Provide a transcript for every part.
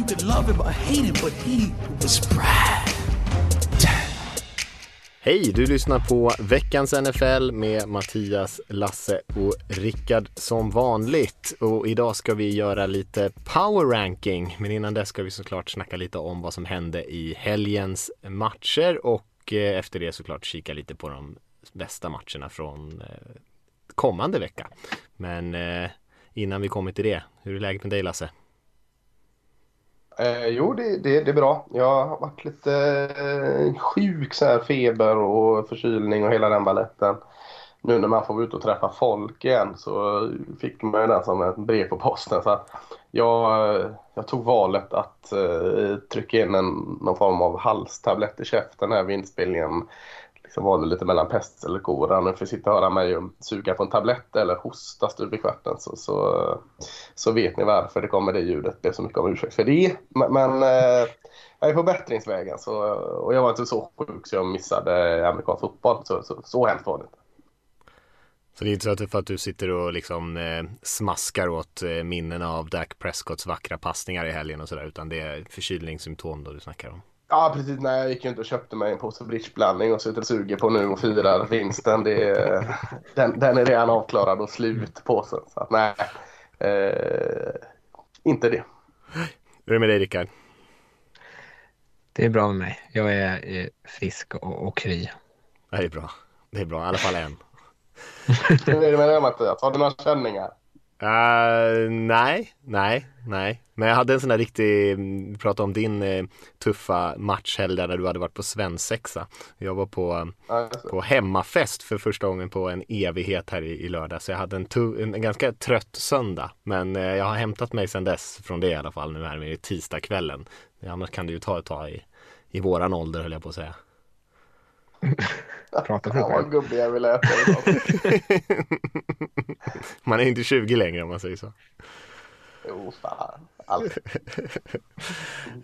You could love him or hate him, but he was Brad. Hej, du lyssnar på veckans NFL med Mattias, Lasse och Rickard som vanligt. Och idag ska vi göra lite power ranking, men innan det ska vi såklart snacka lite om vad som hände i helgens matcher och eh, efter det såklart kika lite på de bästa matcherna från eh, kommande vecka. Men eh, innan vi kommer till det, hur är läget med dig Lasse? Eh, jo, det, det, det är bra. Jag har varit lite eh, sjuk, så här, feber och förkylning och hela den balletten. Nu när man får vara ut och träffa folk igen så fick man ju den som ett brev på posten. Så jag, eh, jag tog valet att eh, trycka in en, någon form av halstablett i käften här vid inspelningen liksom valde lite mellan pest eller kora. Nu får sitta och höra mig suga på en tablett eller hosta stup i kvarten så, så, så vet ni varför det kommer det ljudet. Ber så mycket om ursäkt för det. Men, men eh, jag är på bättringsvägen så, och jag var inte så sjuk så jag missade amerikansk fotboll. Så, så, så hemskt var det inte. Så det är inte så att, det är för att du sitter och liksom eh, smaskar åt eh, minnena av Dak Prescotts vackra passningar i helgen och sådär utan det är förkylningssymptom då du snackar om? Ja, precis. Nej, jag gick ju inte och köpte mig en påse bridgeblandning och sitter och suger på nu och firar vinsten. Det är, den, den är redan avklarad och slut påsen. Så att, nej, eh, inte det. Hur är det med dig Rickard? Det är bra med mig. Jag är frisk och, och kry. Det är bra. Det är bra, i alla fall en. Hur är det med dig Mattias? Har du några känningar? Uh, nej, nej, nej. Men jag hade en sån där riktig, vi pratade om din eh, tuffa matchhelg där du hade varit på svensexa. Jag var på, på hemmafest för första gången på en evighet här i, i lördag. Så jag hade en, en, en ganska trött söndag. Men eh, jag har hämtat mig sedan dess från det i alla fall nu här med tisdagskvällen. Annars kan det ju ta ett tag i, i våran ålder höll jag på att säga. Prata för Vad gubbig jag vill äta Man är inte 20 längre om man säger så. Jo, fan. Allt.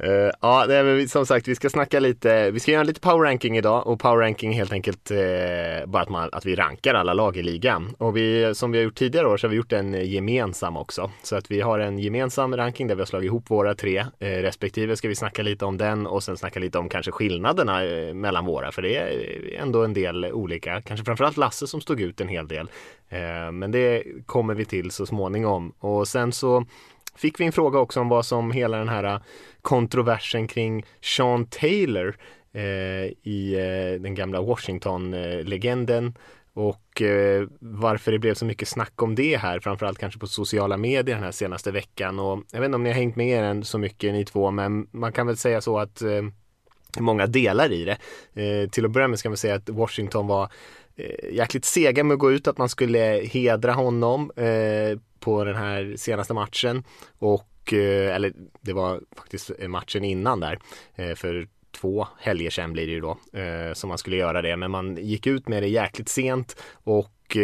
uh, ja, nej, men som sagt, vi ska snacka lite. Vi ska göra lite power ranking idag och power ranking helt enkelt uh, bara att, man, att vi rankar alla lag i ligan. Och vi, som vi har gjort tidigare år så har vi gjort en gemensam också. Så att vi har en gemensam ranking där vi har slagit ihop våra tre uh, respektive. Ska vi snacka lite om den och sen snacka lite om kanske skillnaderna mellan våra. För det är ändå en del olika. Kanske framförallt Lasse som stod ut en hel del. men det kommer vi till så småningom. Och sen så fick vi en fråga också om vad som hela den här äh, kontroversen kring Sean Taylor eh, i eh, den gamla Washington-legenden och eh, varför det blev så mycket snack om det här, framförallt kanske på sociala medier den här senaste veckan. Och jag vet inte om ni har hängt med er än så mycket ni två, men man kan väl säga så att eh, många delar i det. Eh, till att börja med ska man säga att Washington var eh, jäkligt sega med att gå ut att man skulle hedra honom eh, på den här senaste matchen. Och eh, eller det var faktiskt eh, matchen innan där. Eh, för två helger sedan blir det ju då som man skulle göra det. Men man gick ut med det jäkligt sent och och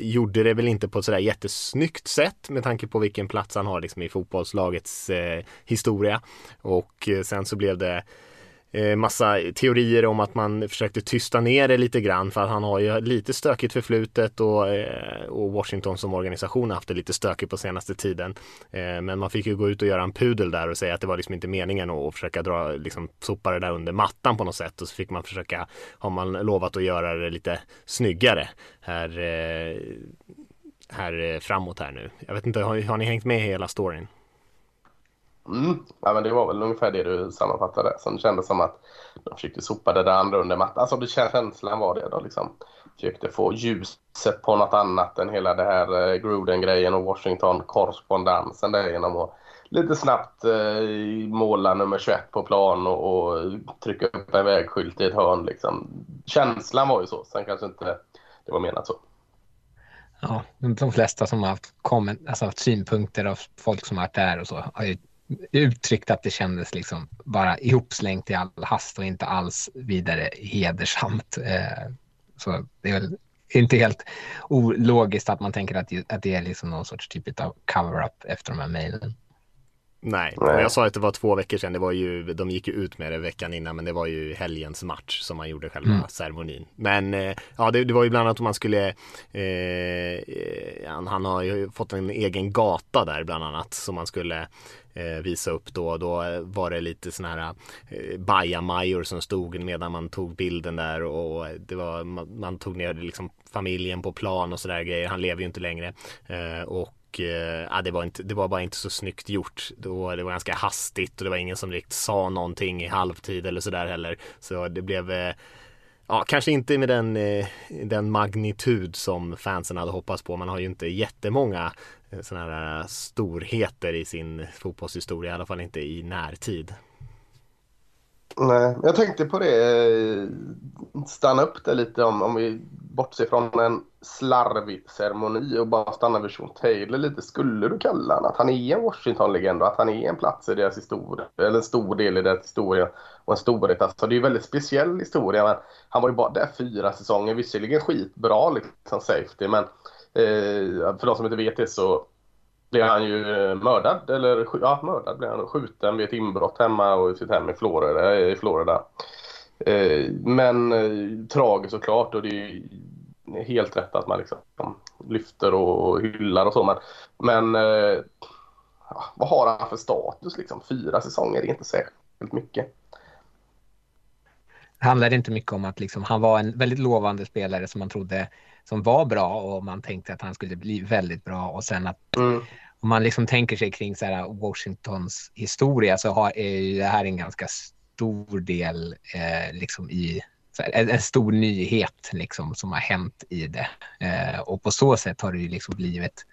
gjorde det väl inte på ett sådär jättesnyggt sätt med tanke på vilken plats han har liksom i fotbollslagets eh, historia. Och sen så blev det Eh, massa teorier om att man försökte tysta ner det lite grann för att han har ju lite stökigt förflutet och, eh, och Washington som organisation har haft det lite stökigt på senaste tiden. Eh, men man fick ju gå ut och göra en pudel där och säga att det var liksom inte meningen att försöka dra, liksom sopa det där under mattan på något sätt och så fick man försöka, har man lovat att göra det lite snyggare här, här framåt här nu. Jag vet inte, har, har ni hängt med hela storyn? Mm. Ja, men det var väl ungefär det du sammanfattade. Sen det kändes som att de försökte sopa det där andra under mattan. Alltså det känslan var det då liksom. Försökte få ljuset på något annat än hela det här eh, Gruden-grejen och Washington-korrespondensen där genom att lite snabbt eh, måla nummer 21 på plan och, och trycka upp en vägskylt i ett hörn liksom. Känslan var ju så. Sen kanske inte det var menat så. Ja, de flesta som har haft, komment, alltså haft synpunkter av folk som har varit där och så har ju uttryckt att det kändes liksom bara ihopslängt i all hast och inte alls vidare hedersamt. Eh, så det är väl inte helt ologiskt att man tänker att, att det är liksom någon sorts typ av cover-up efter de här mejlen. Nej, jag sa att det var två veckor sedan. Det var ju, de gick ju ut med det veckan innan, men det var ju helgens match som man gjorde själva mm. ceremonin. Men eh, ja, det, det, var ju bland annat om man skulle, eh, han, han, har ju fått en egen gata där bland annat som man skulle eh, Eh, visa upp då. Då var det lite sådana här eh, bajamajor som stod medan man tog bilden där och det var, man, man tog ner liksom familjen på plan och sådär grejer. Han lever ju inte längre. Eh, och och ja, det, var inte, det var bara inte så snyggt gjort. Då, det var ganska hastigt och det var ingen som riktigt sa någonting i halvtid eller sådär heller. Så det blev eh, Ja, kanske inte med den, den magnitud som fansen hade hoppats på. Man har ju inte jättemånga Eh, sådana här eh, storheter i sin fotbollshistoria, i alla fall inte i närtid. Nej, jag tänkte på det, eh, stanna upp det lite om, om vi bortser från en slarvig ceremoni och bara stanna vid Sean Taylor lite. Skulle du kalla honom att han är en Washington-legend och att han är en plats i deras historia, eller en stor del i deras historia och en storhet. Alltså det är en väldigt speciell historia. Men han var ju bara där fyra säsonger, visserligen skitbra liksom safety, men Eh, för de som inte vet det så blev han ju eh, mördad, eller ja, mördad blev han skjuten vid ett inbrott hemma och i sitt hem i Florida. Eh, I Florida. Eh, men eh, tragiskt såklart och det är helt rätt att man liksom lyfter och hyllar och så. Men, men ja, vad har han för status liksom? Fyra säsonger är inte särskilt mycket. Det handlade inte mycket om att liksom, han var en väldigt lovande spelare som man trodde som var bra och man tänkte att han skulle bli väldigt bra och sen att mm. om man liksom tänker sig kring så här Washingtons historia så har, är det här en ganska stor del eh, liksom i här, en, en, stor nyhet liksom som har hänt i det eh, och på så sätt har det ju liksom blivit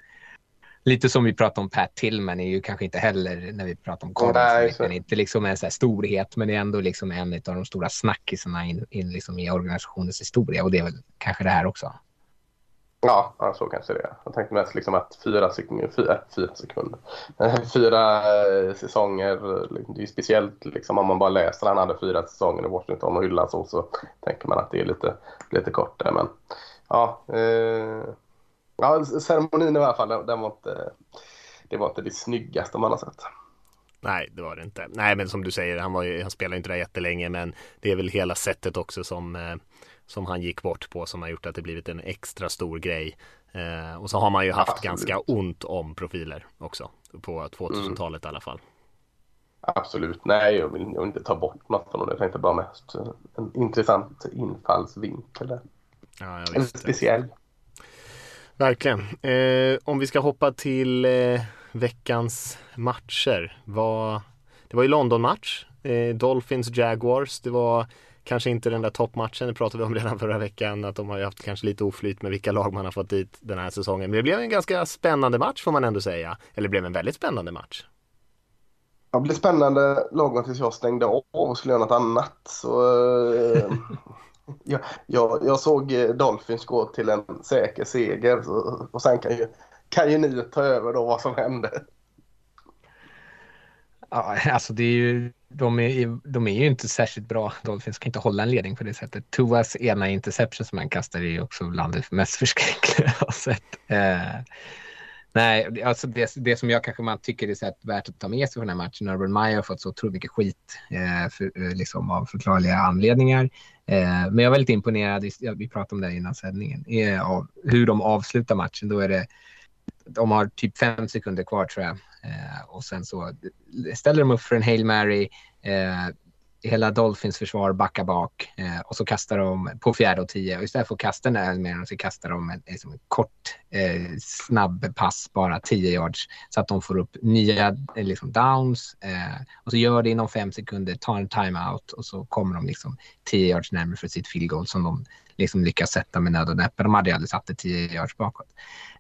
lite som vi pratade om Pat Tillman är ju kanske inte heller när vi pratar om Cardinals, inte liksom en så storhet, men det är ändå liksom en av de stora snackisarna in, in liksom i organisationens historia och det är väl kanske det här också. Ja, så kanske det är. Jag tänkte mest liksom att fyra, sekunder, eh, fyra, fyra sekunder, eh, fyra eh, säsonger, liksom, det är ju speciellt liksom om man bara läser han hade fyra säsonger i Washington och hyllas så, så tänker man att det är lite, lite kort där. Men ja, eh, ja ceremonin i alla fall, den var inte, det var inte det snyggaste man har sett. Nej, det var det inte. Nej, men som du säger, han, var ju, han spelade inte där jättelänge, men det är väl hela sättet också som eh, som han gick bort på som har gjort att det blivit en extra stor grej. Eh, och så har man ju haft Absolut. ganska ont om profiler också på 2000-talet mm. i alla fall. Absolut, nej jag vill, jag vill inte ta bort något från det. Jag tänkte bara mest en intressant infallsvinkel där. Ja, en speciell. Verkligen. Eh, om vi ska hoppa till eh, veckans matcher. Var, det var ju London-match. Eh, Dolphins Jaguars. Det var kanske inte den där toppmatchen, det pratade vi om redan förra veckan, att de har ju haft kanske lite oflyt med vilka lag man har fått dit den här säsongen. Men det blev en ganska spännande match får man ändå säga. Eller det blev en väldigt spännande match. Det blev spännande lagom tills jag stängde av och skulle göra något annat. Så, eh, jag, jag, jag, såg eh, Dolphins gå till en säker seger så, och sen kan ju, kan ju ni ta över då vad som hände. Ja, alltså det är ju de är, de är ju inte särskilt bra. Dolphins kan inte hålla en ledning på det sättet. Tuas ena interception som han kastar är också bland det mest förskräckliga jag har sett. Eh, nej, alltså det, det som jag kanske man tycker är så värt att ta med sig från den här matchen. Urban Meyer har fått så otroligt mycket skit eh, för, eh, liksom av förklarliga anledningar. Eh, men jag är väldigt imponerad, vi pratade om det innan sändningen, eh, av hur de avslutar matchen. Då är det de har typ fem sekunder kvar tror jag. Eh, och sen så ställer de upp för en Hail Mary. Eh, Hela Dolphins försvar backar bak eh, och så kastar de på fjärde och tio. Och istället för att kasta den här med så kastar de en, liksom en kort eh, snabb pass, bara tio yards. Så att de får upp nya eh, liksom downs. Eh, och så gör det inom fem sekunder, tar en timeout och så kommer de liksom tio yards närmare för sitt field goal som de liksom lyckas sätta med nöd och näppe. De hade ju aldrig satt det tio yards bakåt.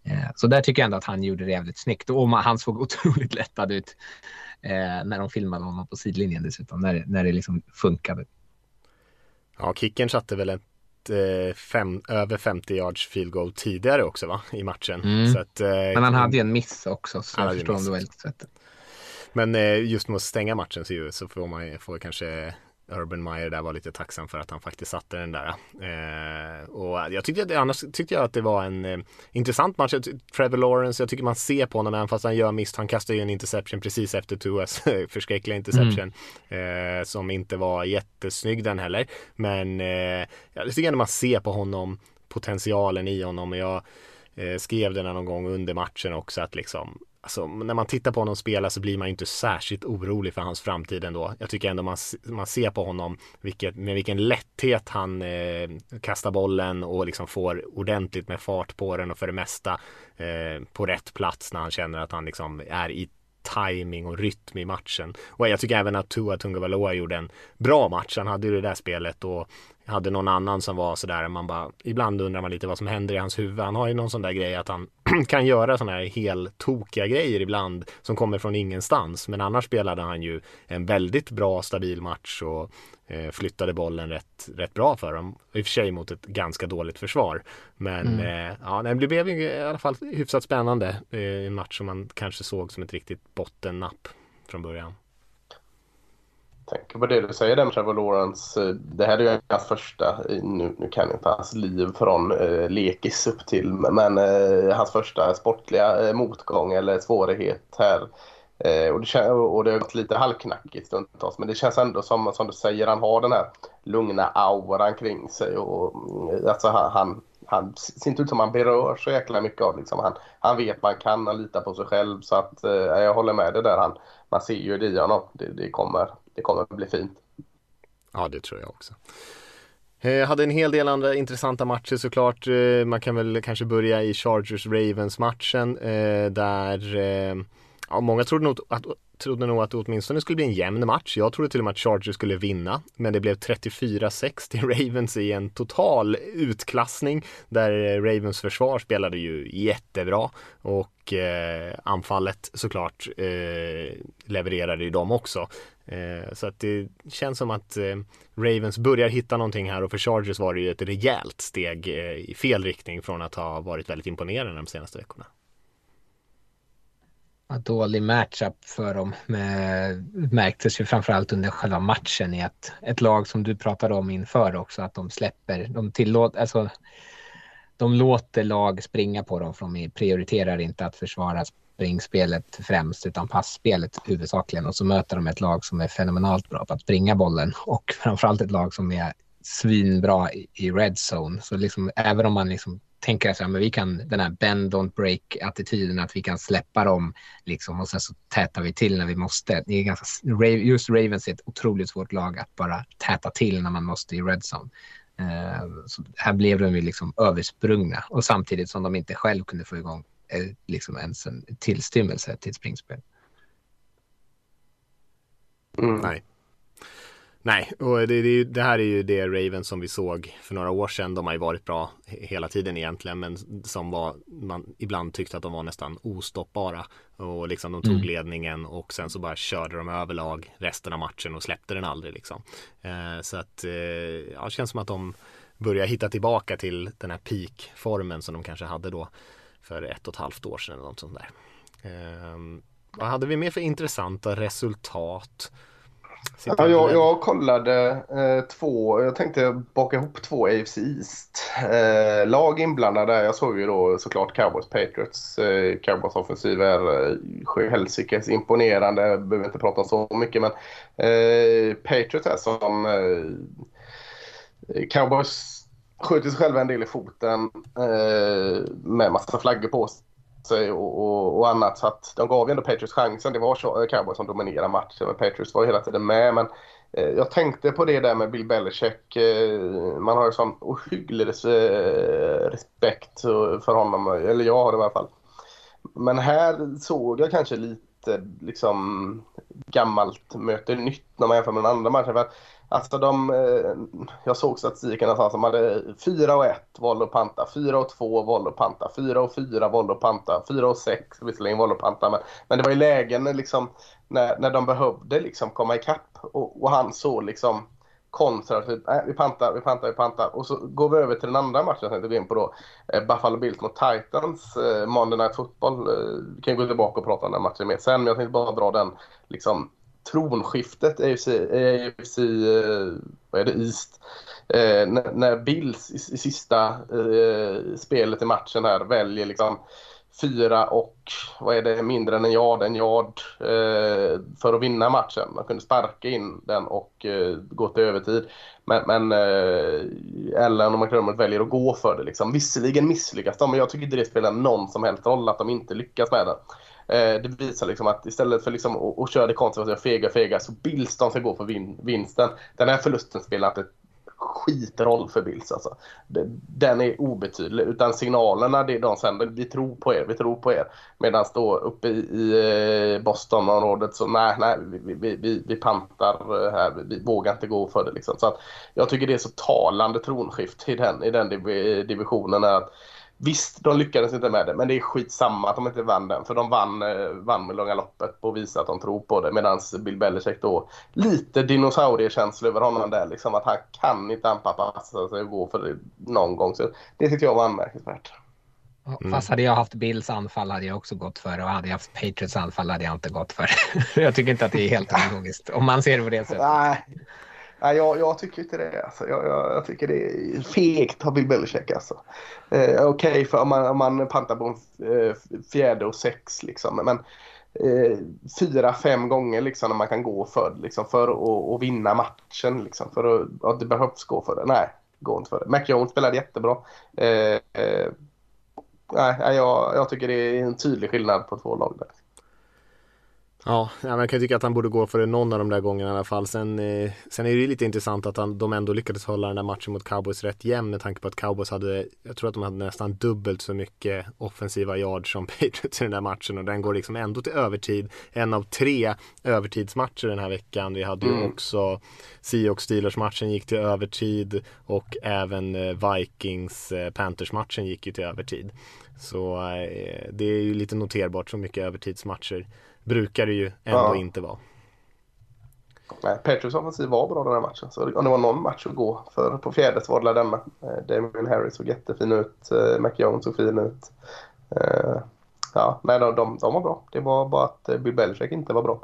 Eh, så där tycker jag ändå att han gjorde det jävligt snyggt. Och han såg otroligt lättad ut när de filmade honom på sidlinjen dessutom, när, när det liksom funkade. Ja, kicken satte väl ett eh, fem, över 50 yards field goal tidigare också va, i matchen. Mm. Att, eh, Men han hade ju en miss också, så jag förstår om det var lite svettigt. Men eh, just med att stänga matchen så, så får man får kanske Urban Meyer där var lite tacksam för att han faktiskt satte den där. Eh, och jag tyckte att, annars tyckte jag att det var en eh, intressant match. Trevor Lawrence, jag tycker man ser på honom även fast han gör misstag. Han kastar ju en interception precis efter Tuas förskräckliga interception. Mm. Eh, som inte var jättesnygg den heller. Men eh, jag tycker ändå man ser på honom potentialen i honom. Och jag eh, skrev det någon gång under matchen också att liksom Alltså, när man tittar på honom spela så blir man ju inte särskilt orolig för hans framtid ändå. Jag tycker ändå man, man ser på honom vilket, med vilken lätthet han eh, kastar bollen och liksom får ordentligt med fart på den och för det mesta eh, på rätt plats när han känner att han liksom är i timing och rytm i matchen. Och jag tycker även att Tua Tungavaloa gjorde en bra match. Han hade ju det där spelet och hade någon annan som var sådär, man bara, ibland undrar man lite vad som händer i hans huvud. Han har ju någon sån där grej att han kan göra sådana här helt tokiga grejer ibland som kommer från ingenstans. Men annars spelade han ju en väldigt bra stabil match och eh, flyttade bollen rätt, rätt bra för dem. I och för sig mot ett ganska dåligt försvar. Men mm. eh, ja, det blev i alla fall hyfsat spännande. Eh, en match som man kanske såg som ett riktigt bottennapp från början tänker på det du säger där med Trevor Lawrence. Eh, det här är ju hans första, eh, nu, nu kan jag inte hans liv från eh, lekis upp till, men eh, hans första sportliga eh, motgång eller svårighet här. Eh, och, det, och det har gått lite halvknackigt stundtals, men det känns ändå som, som du säger, han har den här lugna auran kring sig och mm, alltså han, han han ser inte ut som han berör så jäkla mycket av liksom. han, han vet vad han kan, han litar på sig själv så att eh, jag håller med dig där. Han, man ser ju det i honom. Det, det, kommer, det kommer bli fint. Ja, det tror jag också. Jag eh, hade en hel del andra intressanta matcher såklart. Eh, man kan väl kanske börja i Chargers-Ravens matchen eh, där eh, ja, många trodde nog att, trodde nog att det åtminstone skulle bli en jämn match. Jag trodde till och med att Chargers skulle vinna, men det blev 34-6 till Ravens i en total utklassning där Ravens försvar spelade ju jättebra och eh, anfallet såklart eh, levererade ju dem också. Eh, så att det känns som att eh, Ravens börjar hitta någonting här och för Chargers var det ju ett rejält steg eh, i fel riktning från att ha varit väldigt imponerande de senaste veckorna dålig matchup för dem med, märktes ju framförallt under själva matchen i att ett lag som du pratade om inför också att de släpper, de tillåter, alltså de låter lag springa på dem för de prioriterar inte att försvara springspelet främst utan passspelet huvudsakligen och så möter de ett lag som är fenomenalt bra på att springa bollen och framförallt ett lag som är svinbra i, i red zone. Så liksom, även om man liksom tänker att vi kan den här bend don't break attityden att vi kan släppa dem liksom och sen så tätar vi till när vi måste. Det är ganska, just Ravens är ett otroligt svårt lag att bara täta till när man måste i red zone. Uh, så här blev de ju liksom översprungna och samtidigt som de inte själv kunde få igång uh, liksom ens en tillstymmelse till springspel. Mm. Nej. Nej, och det, det, det, här är ju det Ravens som vi såg för några år sedan. De har ju varit bra hela tiden egentligen, men som var, man ibland tyckte att de var nästan ostoppbara. Och liksom de tog mm. ledningen och sen så bara körde de överlag resten av matchen och släppte den aldrig liksom. Eh, så att, eh, ja, det känns som att de börjar hitta tillbaka till den här peak-formen som de kanske hade då för ett och ett halvt år sedan eller något sånt där. Eh, vad hade vi mer för intressanta resultat? Ja, jag, jag kollade eh, två, jag tänkte baka ihop två AFC East-lag eh, inblandade. Jag såg ju då såklart Cowboys Patriots. Eh, Cowboys offensiv är eh, helsikes imponerande, behöver inte prata så mycket men eh, Patriots är som eh, Cowboys skjuter sig själva en del i foten eh, med massa flaggor på sig Eh, och, och, och, annat. Så att de gav ju ändå Patriots chansen. Det var eh, Cowboys som dominerade matchen men Patriots var hela tiden med. Men eh, jag tänkte på det där med Bill Belichick. Eh, man har ju sån ohygglig res eh, respekt för honom. Eller jag har det i alla fall. Men här såg jag kanske lite liksom gammalt möter nytt när man jämför med den andra matchen. För Alltså de, eh, jag såg statistiken att de hade 4 och 1 valde att panta, 4 och 2 valde att panta, 4 och 4 valde att panta, 4 och 6 visserligen valde att panta. Men, men det var i lägen liksom, när, när de behövde liksom komma ikapp och, och han såg liksom konservativt. Typ, Nej, äh, vi pantar, vi pantar, vi pantar. Och så går vi över till den andra matchen jag tänkte gå in på då. Eh, Buffalo Bills mot Titans, eh, Monday Night Football. Eh, vi kan gå tillbaka och prata om den matchen mer sen, men jag tänkte bara dra den liksom tronskiftet i AFC, AFC eh, vad är det, East. Eh, när, när Bills i, i sista eh, spelet i matchen här väljer liksom fyra och vad är det, mindre än en yard, en yard eh, för att vinna matchen. Man kunde sparka in den och eh, gå till övertid. Men, men eh, Ellen och McDermott väljer att gå för det. Liksom. Visserligen misslyckas de, men jag tycker inte det spelar någon som helst roll att de inte lyckas med det. Eh, det visar liksom att istället för liksom att, att köra det konservativa fega fega så Bills de ska gå för vin, vinsten. Den här förlusten spelar inte skitroll för Bills alltså. Den är obetydlig. Utan signalerna det de sänder, vi tror på er, vi tror på er. Medan då uppe i, i eh, Bostonområdet så nej, nej, vi, vi, vi, vi pantar eh, här, vi vågar inte gå för det liksom. Så att jag tycker det är så talande tronskift i den, i den divisionen. Att Visst, de lyckades inte med det, men det är skitsamma att de inte vann den. För de vann, eh, vann med långa loppet på att visa att de tror på det. Medan Bill Belichick då, lite dinosauriekänsla över honom där. Liksom, att han kan inte anpassa sig och gå för det någon gång. Så det tyckte jag var anmärkningsvärt. Mm. Fast hade jag haft Bills anfall hade jag också gått för det och hade jag haft Patriots anfall hade jag inte gått för det. jag tycker inte att det är helt logiskt om man ser det på det sättet. Nej, Nej, jag, jag tycker inte det. Alltså. Jag, jag, jag tycker det är fegt av Bill Belichick. Alltså. Eh, Okej, okay, för om man, om man pantar på en eh, fjärde och sex. Liksom. Men eh, fyra, fem gånger liksom, när man kan gå för, liksom, för att, och vinna matchen. Liksom, för att, att det behövs gå för det. Nej, gå inte för det. McJones spelade jättebra. Eh, eh, nej, jag, jag tycker det är en tydlig skillnad på två lag där. Ja, man kan tycka att han borde gå för det någon av de där gångerna i alla fall. Sen, eh, sen är det lite intressant att han, de ändå lyckades hålla den där matchen mot Cowboys rätt jämn med tanke på att Cowboys hade, jag tror att de hade nästan dubbelt så mycket offensiva yards som Patriots i den där matchen och den går liksom ändå till övertid. En av tre övertidsmatcher den här veckan. Vi hade mm. ju också Seahawks Steelers matchen gick till övertid och även eh, Vikings eh, Panthers matchen gick ju till övertid. Så eh, det är ju lite noterbart så mycket övertidsmatcher brukar det ju ändå ja. inte vara. Nej, Patriots offensiv var bra den här matchen. Så om det var någon match att gå för på fjärde så var det denna. Eh, Damien Harris såg jättefin ut. Eh, Mac Jones såg fin ut. Eh, ja, nej, de, de, de var bra. Det var bara att Bill Belichick inte var bra.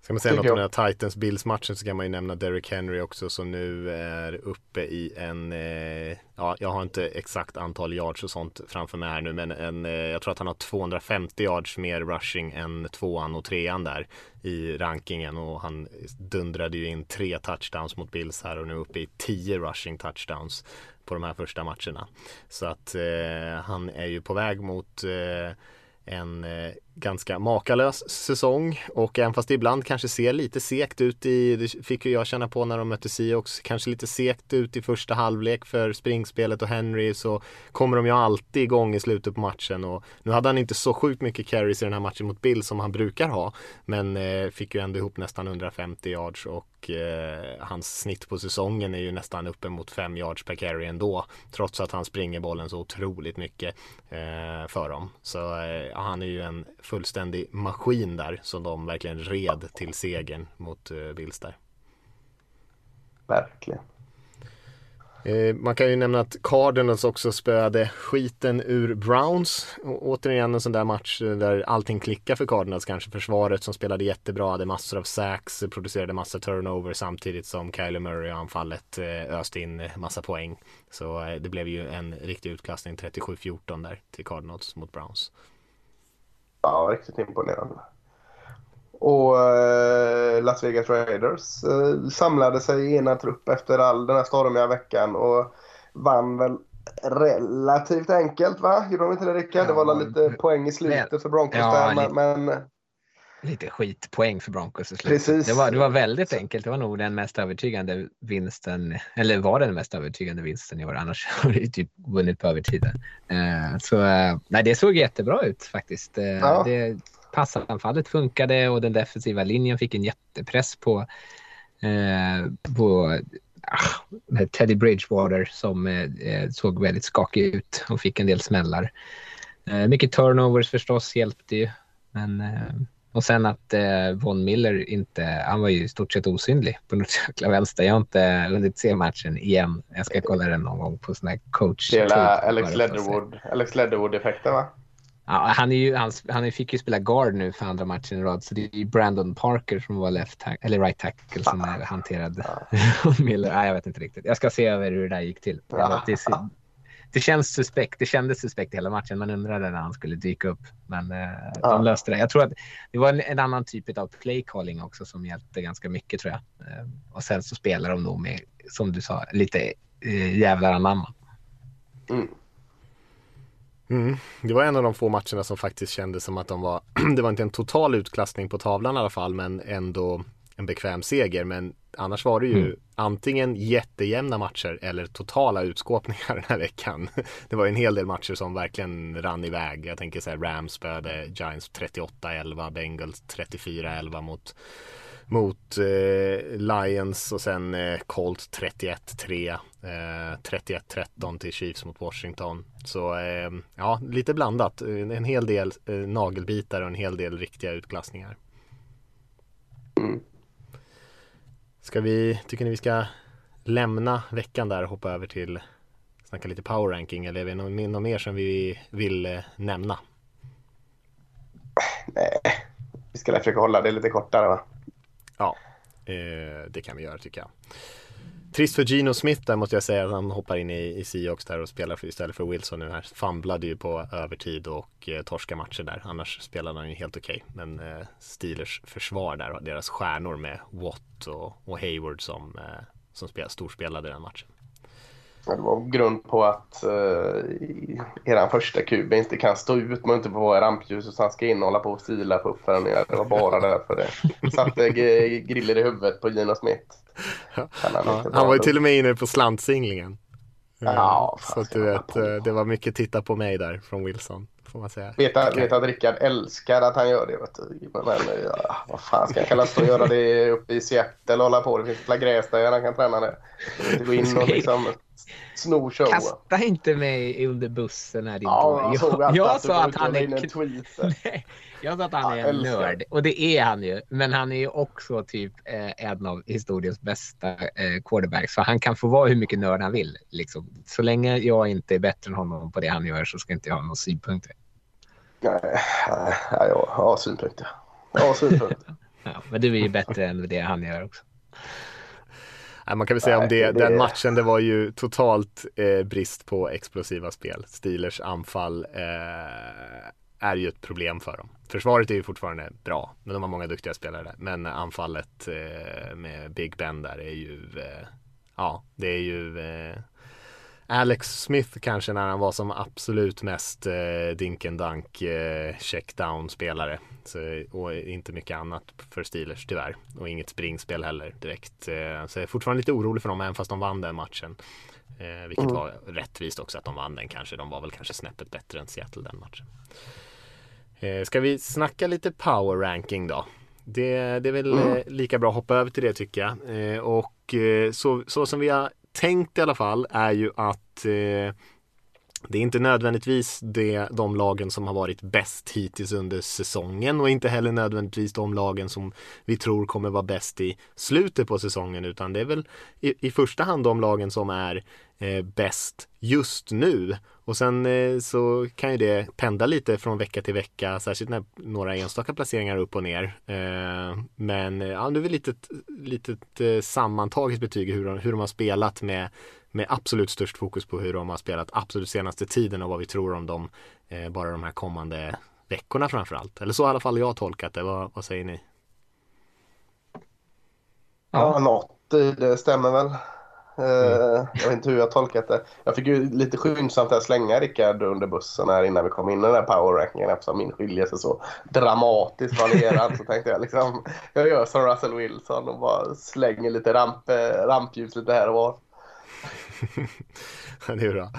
Ska man säga något om den här Titans-Bills-matchen så kan man ju nämna Derrick Henry också som nu är uppe i en, eh, ja jag har inte exakt antal yards och sånt framför mig här nu men en, eh, jag tror att han har 250 yards mer rushing än tvåan och trean där i rankingen och han dundrade ju in tre touchdowns mot Bills här och nu uppe i 10 rushing touchdowns på de här första matcherna. Så att eh, han är ju på väg mot eh, en eh, ganska makalös säsong. Och även fast det ibland kanske ser lite sekt ut i, det fick ju jag känna på när de mötte Seahawks, kanske lite sekt ut i första halvlek för springspelet och Henry så kommer de ju alltid igång i slutet på matchen. Och nu hade han inte så sjukt mycket carries i den här matchen mot Bill som han brukar ha men eh, fick ju ändå ihop nästan 150 yards och eh, hans snitt på säsongen är ju nästan uppemot 5 yards per carry ändå trots att han springer bollen så otroligt mycket eh, för dem så eh, han är ju en fullständig maskin där som de verkligen red till segern mot eh, Bills där. Verkligen. Eh, man kan ju nämna att Cardinals också spöade skiten ur Browns. återigen en sån där match eh, där allting klickar för Cardinals kanske. Försvaret som spelade jättebra, hade massor av sacks, producerade massa turnover samtidigt som Kyler Murray och anfallet eh, öste in massa poäng. Så det blev ju en riktig utklassning 37-14 där till Cardinals mot Browns. Ja, riktigt imponerande. Och eh, Las Vegas Raiders eh, samlade sig i ena trupp efter all den här stormiga veckan och vann väl relativt enkelt va? Gjorde de inte det Rickard? Ja, det var lite poäng i slutet för Broncos ja, där men, men lite skitpoäng för Broncos i slutet. Precis. Det var, det var väldigt enkelt. Det var nog den mest övertygande vinsten, eller var den mest övertygande vinsten i år. Annars har det typ vunnit på övertiden. Uh, så nej, det såg jättebra ut faktiskt. Ja. det, passanfallet funkade och den defensiva linjen fick en jättepress på, på ah, Teddy Bridgewater som såg väldigt skakig ut och fick en del smällar. mycket turnovers förstås hjälpte ju. Men Och sen att eh, Von Miller inte, han var ju i stort sett osynlig på något jäkla vänster. Jag har inte hunnit se matchen igen. Jag ska kolla den någon gång på sån här coach. Leatherwood, Alex Leatherwood-effekten va? Han, är ju, han, han fick ju spela guard nu för andra matchen i rad, så det är ju Brandon Parker som var left tack, eller right tackle som ah. hanterade Miller. Nej, jag vet inte riktigt. Jag ska se över hur det där gick till. Ja. Det, det känns suspekt. Det kändes suspekt hela matchen. Man undrade när han skulle dyka upp. Men eh, ja. de löste det. Jag tror att det var en, en, annan typ av play calling också som hjälpte ganska mycket tror jag. Eh, och sen så spelar de nog med, som du sa, lite eh, jävlar anamma. Mm. Mm. Det var en av de få matcherna som faktiskt kändes som att de var, det var inte en total utklassning på tavlan i alla fall, men ändå en bekväm seger. Men annars var det ju mm. antingen jättejämna matcher eller totala utskåpningar den här veckan. Det var en hel del matcher som verkligen rann iväg. Jag tänker så här, Rams spöade Giants 38-11, Bengals 34-11 mot mot eh, Lions och sen eh, Colts 31-3. Eh, 31-13 till Chiefs mot Washington. Så eh, ja, lite blandat. En hel del eh, nagelbitar och en hel del riktiga utklassningar. Mm. Ska vi, tycker ni vi ska lämna veckan där och hoppa över till snacka lite power ranking eller är det något, något mer som vi vill eh, nämna? Nej, vi ska försöka hålla det lite kortare va? Ja, eh, det kan vi göra tycker jag. Trist för Gino Smith där måste jag säga att han hoppar in i, i Seahawks där och spelar för, istället för Wilson nu här. Famblade ju på övertid och eh, torska matcher där. Annars spelade han ju helt okej. Okay. Men eh, Steelers försvar där och deras stjärnor med Watt och, och Hayward som, eh, som spel, storspelade den matchen. Det var grund på att uh, eran första kub inte kan stå ut att inte få vara i rampljuset så han ska in och hålla på och stila på uppföran. Det var bara därför det. Satte griller i huvudet på Gino Smith. Ja. Han, han var ju till och med inne på slantsinglingen. Ja, så att du vet, eh, det var mycket titta på mig där från Wilson. Får man säga. Vet, att, vet att Rickard älskar att han gör det. Vet du. Men ja, vad fan ska han stå och göra det uppe i Seattle och hålla på? Det finns gräs där han kan träna det. Gå in och liksom sno show. Kasta inte mig under bussen här din ja, jag, jag sa att han är... Nej, jag sa att han är en nörd och det är han ju. Men han är ju också typ eh, en av historiens bästa eh, quarterbacks. Så han kan få vara hur mycket nörd han vill. Liksom. Så länge jag inte är bättre än honom på det han gör så ska inte jag ha några synpunkter. Nej, jag har synpunkter. Jag har synpunkter. ja, men du är ju bättre än det han gör också. Man kan väl säga Nej, om det, det, den matchen, det var ju totalt eh, brist på explosiva spel. Steelers anfall eh, är ju ett problem för dem. Försvaret är ju fortfarande bra, men de har många duktiga spelare. Men anfallet eh, med Big Ben där är ju, eh, ja, det är ju eh, Alex Smith kanske när han var som absolut mest eh, dink eh, checkdown spelare. Så, och inte mycket annat för Steelers tyvärr. Och inget springspel heller direkt. Eh, så jag är fortfarande lite orolig för dem även fast de vann den matchen. Eh, vilket mm. var rättvist också att de vann den kanske. De var väl kanske snäppet bättre än Seattle den matchen. Eh, ska vi snacka lite power ranking då? Det, det är väl mm. Eh, lika bra att hoppa över till det tycker jag. Eh, och så, så som vi har tänkt i alla fall är ju att eh, det är inte nödvändigtvis det, de lagen som har varit bäst hittills under säsongen och inte heller nödvändigtvis de lagen som vi tror kommer vara bäst i slutet på säsongen utan det är väl i, i första hand de lagen som är eh, bäst just nu. Och sen eh, så kan ju det pendla lite från vecka till vecka, särskilt när några enstaka placeringar upp och ner. Eh, men ja, nu är väl litet, litet eh, sammantaget betyg hur de, hur de har spelat med med absolut störst fokus på hur de har spelat absolut senaste tiden och vad vi tror om dem eh, bara de här kommande veckorna framförallt. Eller så i alla fall jag tolkat det. Vad, vad säger ni? Ja, något det stämmer väl. Mm. Jag vet inte hur jag tolkat det. Jag fick ju lite skyndsamt att slänga Rickard under bussen här innan vi kom in i den här powerrankingen eftersom min skiljer sig så dramatiskt varierad. så tänkte jag liksom, jag gör som Russell Wilson och bara slänger lite ramp, rampljus lite här och var. det är bra.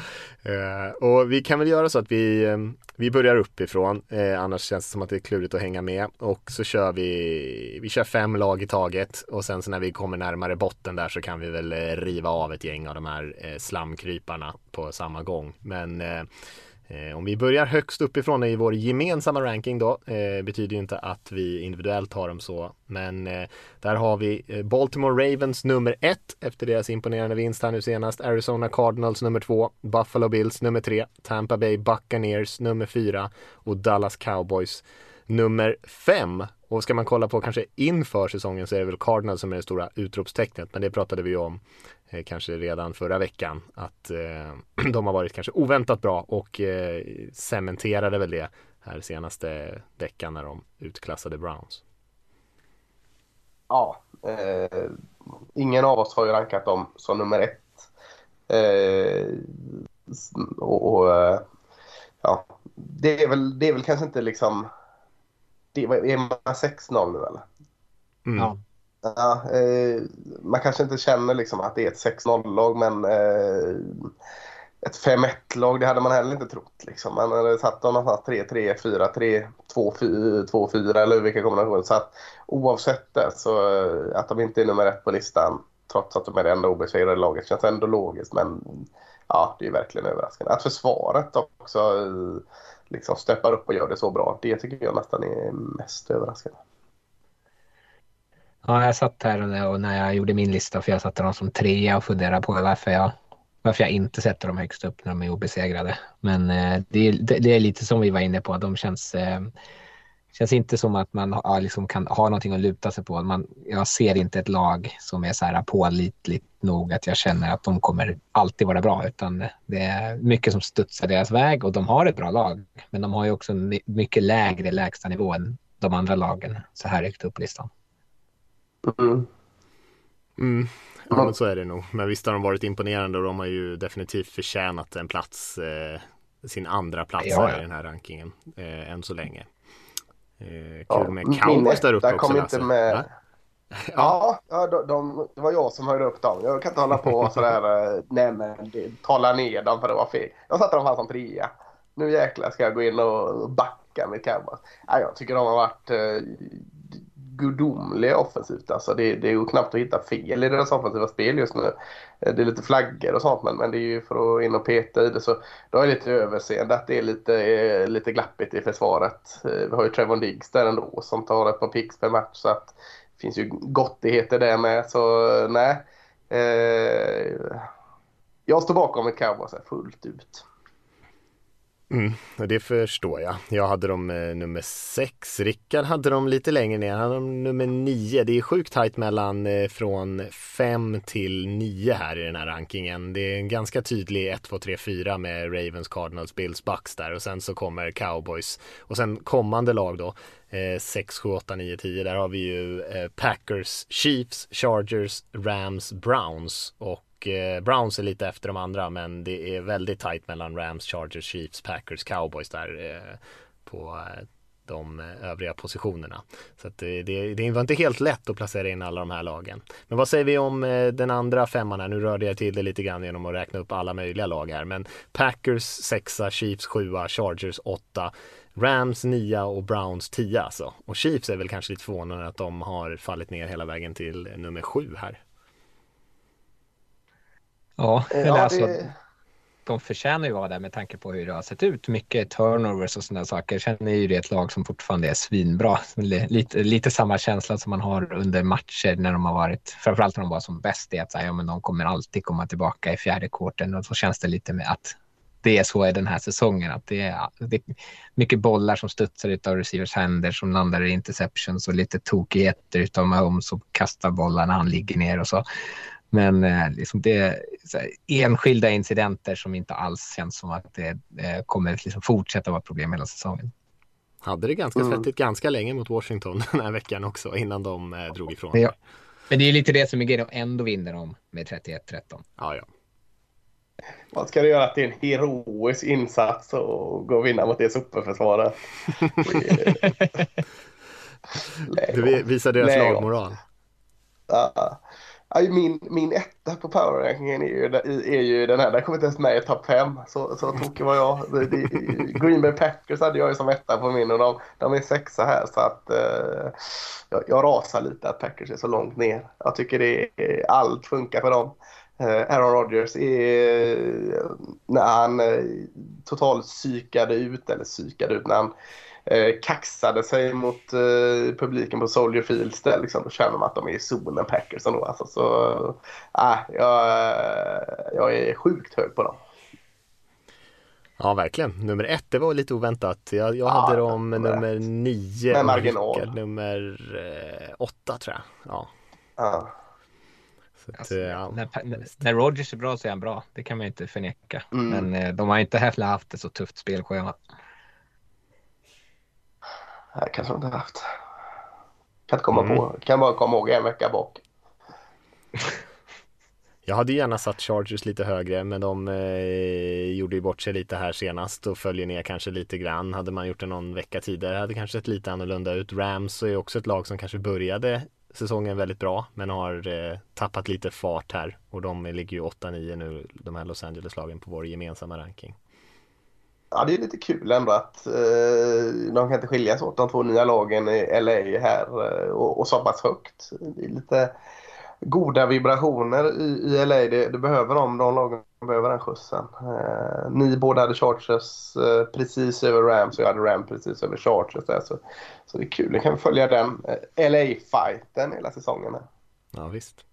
Eh, och vi kan väl göra så att vi, eh, vi börjar uppifrån. Eh, annars känns det som att det är klurigt att hänga med. Och så kör vi, vi kör fem lag i taget. Och sen så när vi kommer närmare botten där så kan vi väl eh, riva av ett gäng av de här eh, slamkryparna på samma gång. Men Eh, Eh, om vi börjar högst uppifrån i vår gemensamma ranking då, eh, betyder ju inte att vi individuellt har dem så, men eh, där har vi eh, Baltimore Ravens nummer ett efter deras imponerande vinst här nu senast, Arizona Cardinals nummer två, Buffalo Bills nummer tre, Tampa Bay Buccaneers nummer fyra och Dallas Cowboys nummer fem. Och ska man kolla på kanske inför säsongen så är det väl Cardinals som är det stora utropstecknet, men det pratade vi ju om kanske redan förra veckan att eh, de har varit kanske oväntat bra och eh, cementerade väl det här senaste veckan när de utklassade Browns. Ja, eh, ingen av oss har ju rankat dem som nummer ett. Eh, och, och eh, ja, det är, väl, det är väl kanske inte liksom... Det, är man 6-0 nu eller? Mm. Ja. Ja, eh, man kanske inte känner liksom att det är ett 6-0-lag men eh, ett 5-1-lag det hade man heller inte trott. Liksom. Man hade satt dem någonstans 3-3, 4-3, 2-4 eller vilka kombinationer. Så att, oavsett det så eh, att de inte är nummer ett på listan trots att de är det enda obesegrade laget känns ändå logiskt men ja, det är verkligen överraskande. Att försvaret också eh, liksom steppar upp och gör det så bra, det tycker jag nästan är mest överraskande. Ja, jag satt här och när jag gjorde min lista, för jag satte dem som trea och funderade på varför jag, varför jag inte sätter dem högst upp när de är obesegrade. Men eh, det, det, det, är lite som vi var inne på, de känns, eh, känns inte som att man ja, liksom kan ha någonting att luta sig på. Man, jag ser inte ett lag som är så här pålitligt nog att jag känner att de kommer alltid vara bra, utan det är mycket som studsar deras väg och de har ett bra lag, men de har ju också en mycket lägre lägstanivå än de andra lagen så här högt upp på listan. Mm. Mm. Ja men så är det nog. Men visst har de varit imponerande och de har ju definitivt förtjänat en plats, eh, sin andra plats Ja, ja. i den här rankingen än så länge. Eh, kul Ja, med Cowboys där uppe etta också. kom inte med. Va? Ja, ja de, de, det var jag som höjde upp dem. Jag kan inte hålla på och sådär, eh, nej men tala ner dem för det var fel. Jag satte dem fan som trea. Nu jäklar ska jag gå in och backa med Cowboys. Ja, jag tycker de har varit gudomliga offensivt. Alltså det, det är ju knappt att hitta fel i deras offensiva spel just nu. Eh, det är lite flaggor och sånt men, men det är ju för att in och peta i det så då är jag lite överseende att det är lite, eh, lite glappigt i försvaret. Eh, vi har ju Trevon Diggs där ändå som tar ett par picks per match så att det finns ju gottigheter där med så nej. Eh, jag står bakom ett cowboys här fullt ut. Mm, och det förstår jag. Jag hade dem eh, nummer sex. Rickard hade dem lite längre ner. Han hade dem nummer nio. Det är sjukt tajt mellan eh, från fem till nio här i den här rankingen. Det är en ganska tydlig 1, 2, 3, 4 med Ravens, Cardinals, Bills, Bucks där och sen så kommer Cowboys och sen kommande lag då eh, 6, 7, 8, 9, 10. Där har vi ju eh, Packers, Chiefs, Chargers, Rams, Browns och eh, Browns är lite efter de andra men det är väldigt tajt mellan Rams, Chargers, Chiefs, Packers, Cowboys där eh, på eh, de eh, övriga positionerna. Så att det, det, det var inte helt lätt att placera in alla de här lagen. Men vad säger vi om den andra femman här? Nu rörde jag till det lite grann genom att räkna upp alla möjliga lag här. Men Packers sexa, Chiefs sjua, Chargers åtta, Rams nia och Browns tia alltså. Och Chiefs är väl kanske lite förvånade att de har fallit ner hela vägen till nummer sju här. Ja, Eh, eller ja, alltså, det- de förtjänar ju vara där med tanke på hur det har sett ut. Mycket turnovers och sådana saker. Jag känner ju det är ett lag som fortfarande är svinbra. Lite, lite samma känsla som man har under matcher när de har varit, framförallt när de var som bäst, är att här, ja, men de kommer alltid komma tillbaka i fjärde kvarten och så känns det lite med att det är så i den här säsongen. Att det, är, det är mycket bollar som studsar ut av receivers händer som landar i interceptions och lite tokigheter utav Mahomes som kastar bollar när han ligger ner och så. Men eh, liksom det här, enskilda incidenter som inte alls känns som att det eh, kommer liksom fortsätta vara problem hela säsongen. Hade det ganska Mm. svettigt ganska länge mot Washington den här veckan också innan de eh, drog ifrån. Ja. Men det är lite det som är grejen ändå vinner de med 31-13. Ja, ja. Man ska göra till en heroisk insats och gå och vinna mot det superförsvaret. Du vi- visar deras lagmoral. Ja. Min, min etta på powerrankingen är ju, är ju den här. Den kommer inte ens med i topp fem. Så, så tokig var jag. Det, det, Green Bay Packers hade jag ju som etta på min och de, de är sexa här. Så att eh, jag, jag rasar lite att Packers är så långt ner. Jag tycker det är, allt funkar för dem. Eh, Aaron Rodgers är när han eh, totalt psykade ut, eller psykade ut, när han eh, kaxade sig mot eh, publiken på Soldier Fields där liksom, då känner man att de är i zonen Packers ändå. Alltså, så, äh, jag, jag är sjukt hög på dem. Ja, verkligen. Nummer ett, det var lite oväntat. Jag, jag hade dem nummer, nummer nio. Med marginal. Nummer eh, åtta tror jag. Ja. Ja. Att, Alltså, ja. när, när, när Rogers är bra så är han bra. Det kan man ju inte förneka. Mm. Men eh, de har inte heller haft ett så tufft spelschema. Nej, kanske de inte haft. Kan inte komma Mm. på. Kan bara komma ihåg en vecka bak. Jag hade gärna satt Chargers lite högre men de eh, gjorde ju bort sig lite här senast och följer ner kanske lite grann. Hade man gjort det någon vecka tidigare hade det kanske sett lite annorlunda ut. Rams är också ett lag som kanske började säsongen väldigt bra men har eh, tappat lite fart här och de ligger ju 8-9 nu de här Los Angeles-lagen på vår gemensamma ranking. Ja, det är lite kul ändå att eh, de kan inte skiljas åt de två nya lagen i LA här eh, och, och så pass högt. Det är lite goda vibrationer i, i LA. Det, det behöver de. De lagen behöver den skjutsen. Eh, ni båda hade Chargers eh, precis över Rams och jag hade Rams precis över Chargers där. Så, så det är kul. Nu kan vi följa den eh, LA-fighten hela säsongen. Här. Ja visst.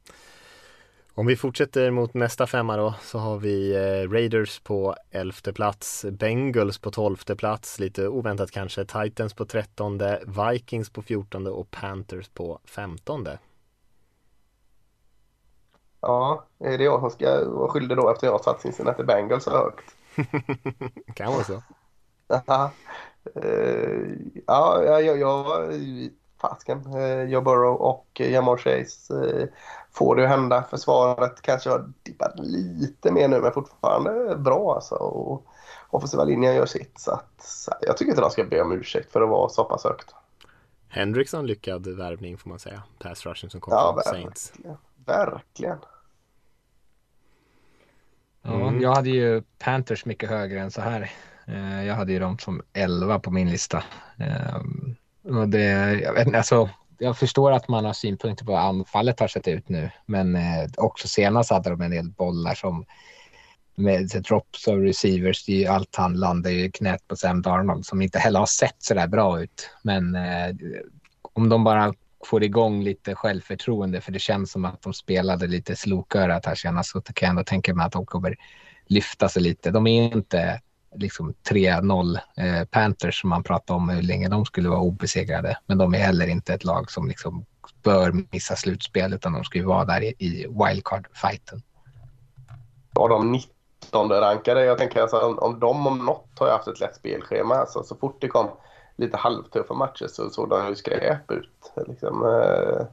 Om vi fortsätter mot nästa femma då så har vi eh, Raiders på elfte plats, Bengals på tolfte plats, lite oväntat kanske, Titans på trettonde, Vikings på fjortonde och Panthers på femtonde. Ja, är det jag som ska vara skyldig då efter jag har satt Cincinnati Bengals så högt? kan vara så. Ja, jag, jag, jag, fasken. Uh, Joe Burrow och Jamar Chase uh, får det att hända. Försvaret kanske har dippat lite mer nu men fortfarande bra alltså. Och offensiva linjen gör sitt. Så, att, så jag tycker inte de ska be om ursäkt för att vara så pass högt. Hendrickson lyckad värvning får man säga. Pass rushen som kom Ja, från verkligen. Saints. Verkligen. Ja, Mm. Jag hade ju Panthers mycket högre än så här. Eh, Jag hade ju dem som 11 på min lista. Och det, jag, vet, alltså, jag förstår att man har synpunkter på hur anfallet har sett ut nu, men eh, också senast hade de en del bollar som med drops och receivers, det är ju allt han landar ju i knät på Sam Darnold som inte heller har sett så där bra ut. Men eh, om de bara får igång lite självförtroende, för det känns som att de spelade lite slokörat här senast, så kan jag ändå tänka mig att de kommer lyfta sig lite. De är inte liksom 3-0 eh, Panthers som man pratar om hur länge de skulle vara obesegrade, men de är heller inte ett lag som liksom bör missa slutspel, utan de ska ju vara där i, i wildcard-fighten. Ja, de 19 rankade. Jag tänker alltså om, om de om något har ju haft ett lätt spelschema. Alltså, så fort det kom lite halvtuffa matcher så såg de ju skräp ut. Liksom, eh,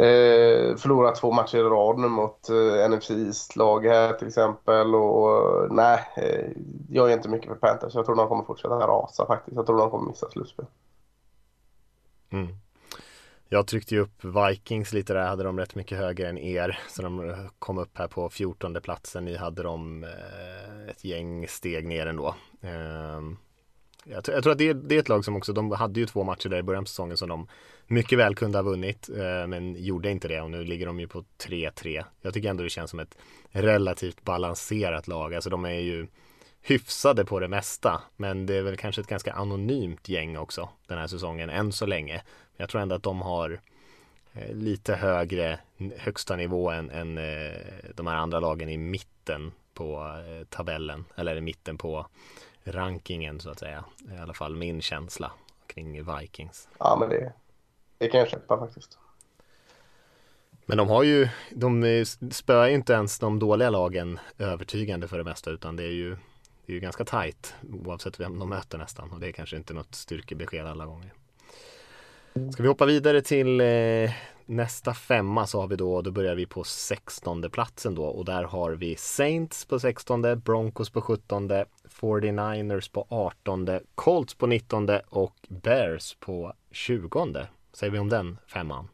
eh, förlorat två matcher i rad nu mot eh, NFCs lag här till exempel. Och, nej, eh, jag är inte mycket för Panthers. Jag tror de kommer fortsätta rasa faktiskt. Jag tror de kommer missa slutspel. Mm. Jag tryckte ju upp Vikings lite där, hade de rätt mycket högre än er. Så de eh, kom upp här på 14 platsen. Ni hade dem eh, ett gäng steg ner ändå. Eh, jag, tror- jag tror att det är, det är ett lag som också, de hade ju två matcher där i början på säsongen som de mycket väl kunde ha vunnit. Eh, men gjorde inte det och nu ligger de ju på 3-3. Jag tycker ändå det känns som ett relativt balanserat lag. Alltså de är ju hyfsade på det mesta. Men det är väl kanske ett ganska anonymt gäng också den här säsongen än så länge. Jag tror ändå att de har eh, lite högre högsta nivå än, än eh, de här andra lagen i mitten på eh, tabellen eller i mitten på rankingen så att säga. I alla fall min känsla kring Vikings. Ja, men det, det kan jag köpa faktiskt. Men de har ju, de spöar ju inte ens de dåliga lagen övertygande för det mesta utan det är ju, det är ju ganska tajt oavsett vem de möter nästan och det är kanske inte något styrkebesked alla gånger. Ska vi hoppa vidare till eh, nästa femma så har vi då, då börjar vi på 16 platsen då och där har vi Saints på 16, Broncos på 17, 49ers på 18, Colts på 19 och Bears på 20. Säger vi om den femman?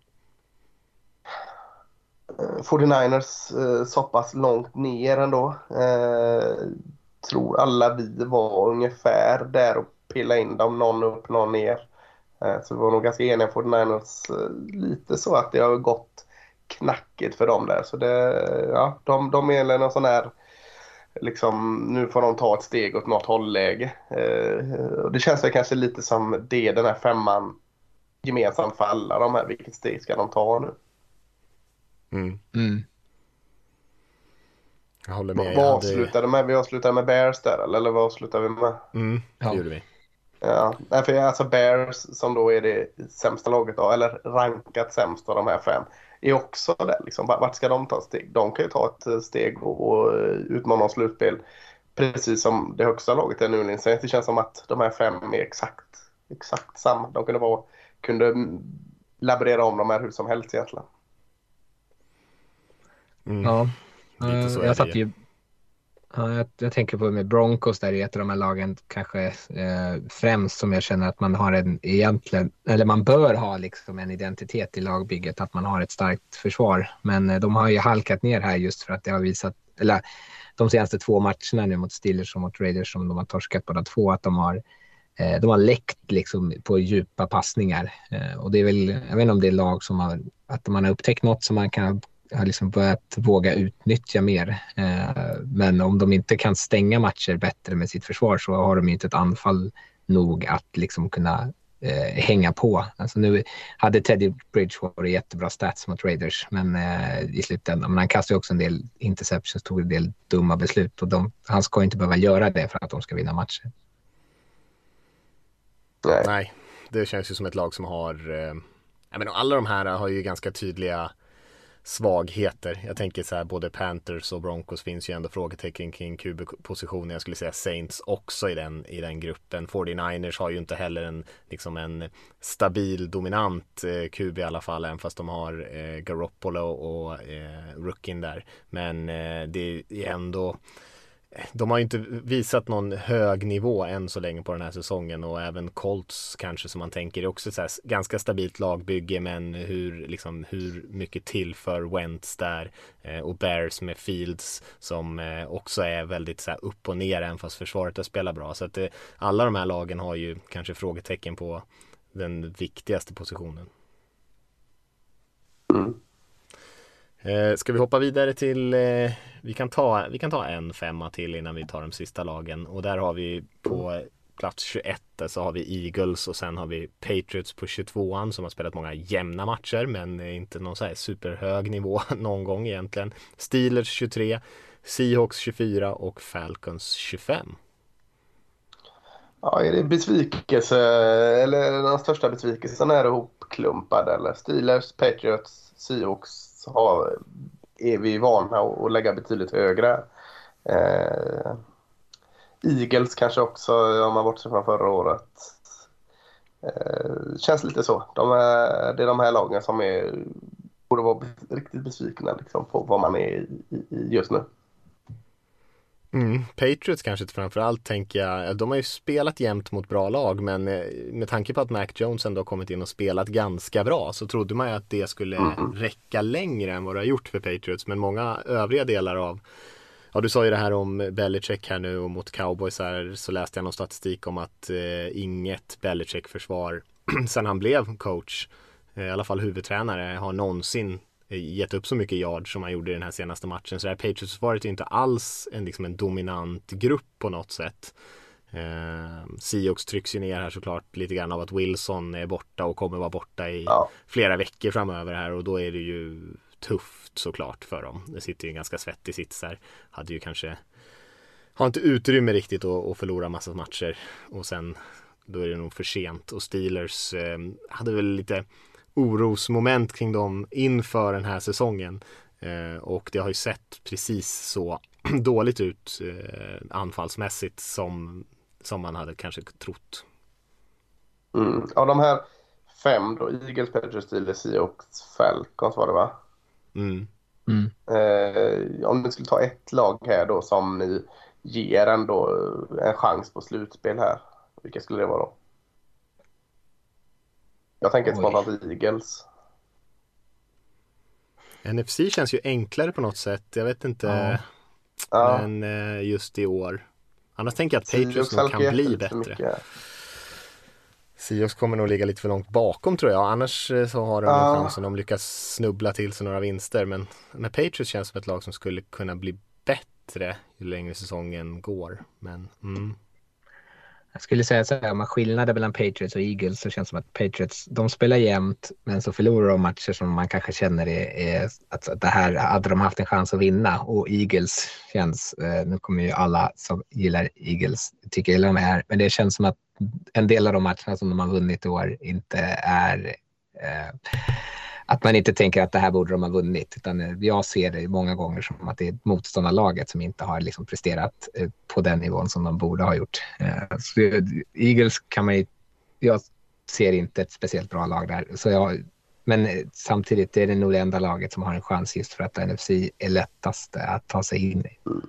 Eh, 49ers eh, så pass långt ner ändå. Eh, tror alla vi var ungefär där och pilla in dem, någon upp, någon ner. Eh, så vi var nog ganska eniga 49ers. Eh, lite så att det har gått knackigt för dem där. Så det, ja, de, de är någon sån här liksom, nu får de ta ett steg åt något hållläge. Eh, det känns väl kanske lite som det den här femman gemensamt för alla de här. Vilket steg ska de ta nu? Mm. Mm. Jag håller med. Vad avslutade med? Vi avslutade med Bears där eller? Vad avslutade vi med? Mm, det Ja. gjorde vi. Ja, för alltså Bears som då är det sämsta laget då, eller rankat sämst av de här fem, är också där. Liksom. Vart ska de ta steg? De kan ju ta ett eh, steg och, och eh, utmana om slutspel precis som det högsta laget är nu. Det känns som att de här fem är exakt, exakt samma. De kunde, vara, kunde mm, laborera om de här hur som helst egentligen. Mm. Ja, Lite så är jag satt ju. Ja, jag, jag tänker på med Broncos där i ett av de här lagen kanske eh, främst som jag känner att man har en egentligen, eller man bör ha liksom en identitet i lagbygget, att man har ett starkt försvar. Men eh, de har ju halkat ner här just för att det har visat, eller de senaste två matcherna nu mot Steelers och mot Raiders som de har torskat båda två, att de har eh, de har läckt liksom på djupa passningar. Eh, och det är väl, jag vet inte om det är lag som har, att man har upptäckt något som man kan har liksom börjat våga utnyttja mer. Eh, men om de inte kan stänga matcher bättre med sitt försvar så har de inte ett anfall nog att liksom kunna eh, hänga på. Alltså nu hade Teddy Bridgewater jättebra stats mot Raiders, men eh, i slutändan, men han kastade också en del interceptions, tog en del dumma beslut och de, han ska inte behöva göra det för att de ska vinna matcher. Nej. Nej, det känns ju som ett lag som har, eh, jag menar, alla de här har ju ganska tydliga svagheter. Jag tänker så här, både Panthers och Broncos finns ju ändå frågetecken kring QB-positionen. Jag skulle säga Saints också i den, i den gruppen. 49ers har ju inte heller en, liksom en stabil, dominant eh, QB i alla fall, även fast de har eh, Garoppolo och eh, Rookin där. Men eh, det är ändå de har ju inte visat någon hög nivå än så länge på den här säsongen och även Colts kanske som man tänker är också så här ganska stabilt lagbygge men hur, liksom, hur mycket tillför Wentz där eh, och Bears med Fields som eh, också är väldigt så här upp och ner även fast försvaret har spelat bra så att eh, alla de här lagen har ju kanske frågetecken på den viktigaste positionen. Mm. Eh, ska vi hoppa vidare till, eh, vi, kan ta, vi kan ta en femma till innan vi tar de sista lagen och där har vi på plats 21 där så har vi Eagles och sen har vi Patriots på 22an som har spelat många jämna matcher men inte någon så här superhög nivå någon gång egentligen. Steelers 23, Seahawks 24 och Falcons 25. Ja, är det besvikelse eller den största besvikelsen är ihopklumpad eller Steelers, Patriots, Seahawks har, är vi vana att lägga betydligt högre. Eh, Eagles kanske också om man bortser från förra året. Eh, känns lite så. De är, det är de här lagen som är, borde vara riktigt besvikna liksom, på vad man är i, i just nu. Mm, Patriots kanske framförallt tänker jag, de har ju spelat jämt mot bra lag men eh, med tanke på att Mac Jones ändå kommit in och spelat ganska bra så trodde man ju att det skulle Mm. räcka längre än vad det har gjort för Patriots men många övriga delar av Ja du sa ju det här om Belichick här nu och mot cowboys här så läste jag någon statistik om att eh, inget Belichick försvar sen han blev coach, eh, i alla fall huvudtränare, har någonsin gett upp så mycket yard som han gjorde i den här senaste matchen. Så det här Patriots-försvaret är inte alls en, liksom en dominant grupp på något sätt. Eh, Seahawks trycks ju ner här såklart lite grann av att Wilson är borta och kommer vara borta i Ja. flera veckor framöver här och då är det ju tufft såklart för dem. Det sitter ju en ganska svettig sits här. Hade ju kanske har inte utrymme riktigt att, att förlora massa matcher och sen då är det nog för sent och Steelers eh, hade väl lite orosmoment kring dem inför den här säsongen eh, och det har ju sett precis så dåligt ut eh, anfallsmässigt som, som man hade kanske trott. Mm. Av de här fem då, Eagles, Patriots, Steelers, Seahawks, Falcons var det va? Mm. Mm. Eh, om ni skulle ta ett lag här då som ni ger ändå en chans på slutspel här. Vilka skulle det vara då? Jag tänker spontant Eagles. NFC känns ju enklare på något sätt. Jag vet inte. Ja. Ja. Men eh, just i år. Annars tänker jag att Patriots nog kan bli bättre. Seahawks kommer nog ligga lite för långt bakom tror jag. Annars eh, så har de Ja. chansen de lyckas snubbla till sig några vinster. Men, men Patriots känns som ett lag som skulle kunna bli bättre ju längre säsongen går. Men mm. Jag skulle säga så här, om man skillnader mellan Patriots och Eagles så känns det som att Patriots, de spelar jämnt men så förlorar de matcher som man kanske känner är, är att att det här hade de haft en chans att vinna. Och Eagles känns, eh, nu kommer ju alla som gillar Eagles tycka illa om det här, men det känns som att en del av de matcherna som de har vunnit i år inte är eh, att man inte tänker att det här borde de ha vunnit. Utan eh, jag ser det många gånger som att det är motståndarlaget som inte har liksom presterat eh, på den nivån som de borde ha gjort. Eh, så Eagles kan man ju, jag ser inte ett speciellt bra lag där. Så jag, men samtidigt är det nog det enda laget som har en chans just för att NFC är lättast att ta sig in i. Mm.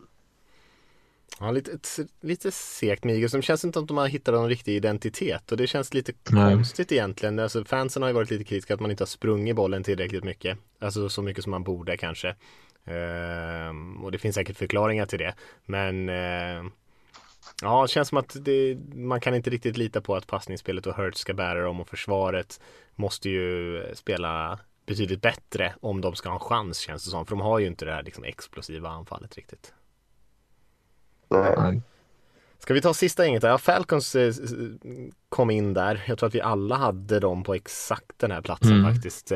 Ja, lite, ett- lite segt med. De känns inte att de har hittat någon riktig identitet och det känns lite Nej. konstigt egentligen. Alltså, fansen har ju varit lite kritiska att man inte har sprungit bollen tillräckligt mycket. Alltså så mycket som man borde kanske. Ehm, och det finns säkert förklaringar till det. Men ehm, ja, det känns som att det, man kan inte riktigt lita på att passningsspelet och Hurts ska bära dem och försvaret måste ju spela betydligt bättre om de ska ha en chans känns det som. För de har ju inte det här liksom, explosiva anfallet riktigt. Nej. Ska vi ta sista inget? Ja, Falcons eh, kom in där. Jag tror att vi alla hade dem på exakt den här platsen Mm. faktiskt.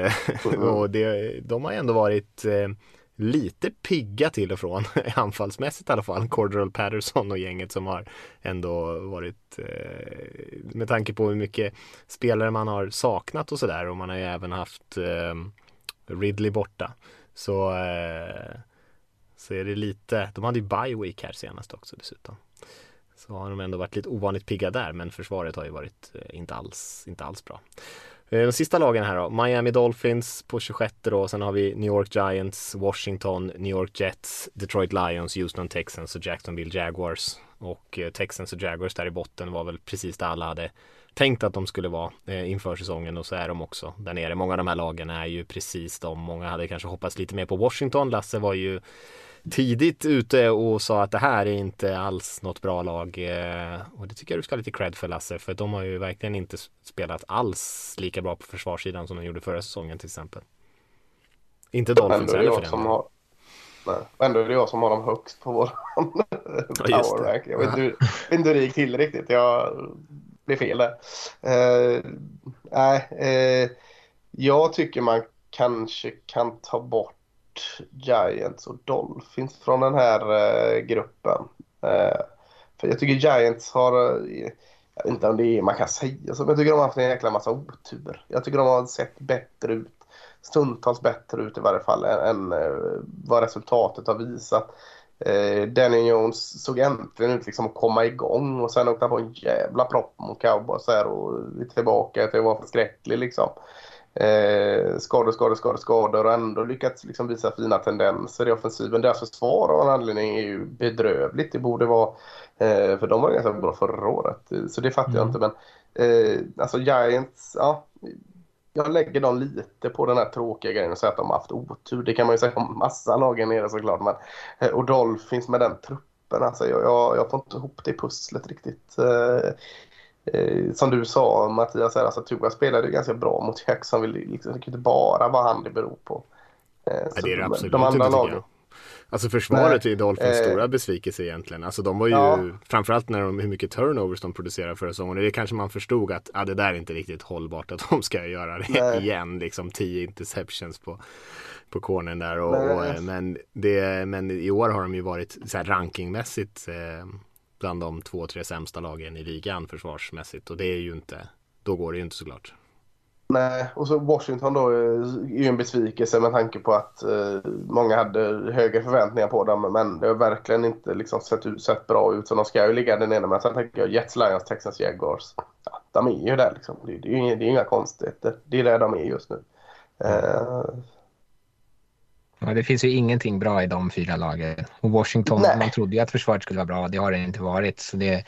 och det, de har ändå varit eh, lite pigga till och från, anfallsmässigt i alla fall. Cordero Patterson och gänget som har ändå varit, eh, med tanke på hur mycket spelare man har saknat och sådär och man har ju även haft eh, Ridley borta. Så, eh, så är det lite, de hade ju bye week här senast också dessutom. Så har de ändå varit lite ovanligt pigga där men försvaret har ju varit eh, inte alls, inte alls bra. Eh, de sista lagen här då, Miami Dolphins på 26 då, sen har vi New York Giants, Washington, New York Jets, Detroit Lions, Houston Texans och Jacksonville Jaguars. Och eh, Texans och Jaguars där i botten var väl precis där alla hade tänkt att de skulle vara inför säsongen och så är de också där nere. Många av de här lagen är ju precis de. Många hade kanske hoppats lite mer på Washington. Lasse var ju tidigt ute och sa att det här är inte alls något bra lag. eh, Och det tycker jag du ska ha lite cred för Lasse, för de har ju verkligen inte spelat alls lika bra på försvarssidan som de gjorde förra säsongen till exempel. Inte Dolphins Ändå är det heller för den har... Nej. Ändå är det jag som har dem högst på vår just power rank. Jag vet inte hur- det gick till riktigt. Jag blev fel där. Eh, nej, eh, jag tycker man kanske kan ta bort Giants och Dolphins från den här eh, gruppen. Eh, för jag tycker Giants har, eh, jag vet inte om det är man kan säga så, men jag tycker de har haft en jäkla massa otur. Jag tycker de har sett bättre ut stundtals bättre ut i varje fall än, än eh, vad resultatet har visat. Eh, Danny Jones såg äntligen ut liksom att komma igång och sen åkte han på en jävla propp mot cowboys här och är tillbaka till att vara förskräcklig liksom. Eh, skador, skador, skador, skador och ändå lyckats liksom visa fina tendenser i offensiven. Deras försvar av en anledning är ju bedrövligt. Det borde vara, eh, för de var ganska bra förra året. Så det fattar jag Mm. inte. Men eh, alltså Giants, ja, jag lägger dem lite på den här tråkiga grejen och säger att de har haft otur. Det kan man ju säga om massa lagen nere såklart. Men, eh, och Dolphins med den truppen, alltså jag, jag, jag får inte ihop det pusslet riktigt. Eh, som du sa Mattias, här, alltså Tua spelade ju ganska bra mot Jacksonville. Liksom, det kan inte bara vara han det beror på. Eh, Nej, det är det de- absolut de andra inte lagen. Alltså försvaret Nej, är Dolphins eh, stora besvikelse egentligen. Alltså de var ju, Ja. framförallt när de, hur mycket turnovers de producerade förra säsongen. Det kanske man förstod att, ja det där är inte riktigt hållbart att de ska göra det Nej. igen. Liksom 10 interceptions på, på cornern där. Och, och, eh, men, det, men i år har de ju varit så rankingmässigt eh, bland de två, tre sämsta lagen i ligan försvarsmässigt. Och det är ju inte, då går det ju inte såklart. Nej, och så Washington då eh, är ju en besvikelse med tanke på att eh, många hade högre förväntningar på dem. Men det har verkligen inte liksom sett, ut, sett bra ut. Så de ska ju ligga där nere. Men sen tänker jag Jets, Lions, Texans, Jaguars. Ja, de är ju där liksom. Det, det, är ju inga, det är inga konstigheter. Det är där de är just nu. Eh, Ja, det finns ju ingenting bra i de fyra lagen. Och Washington, Nej. man trodde ju att försvaret skulle vara bra. Det har det inte varit. Så det,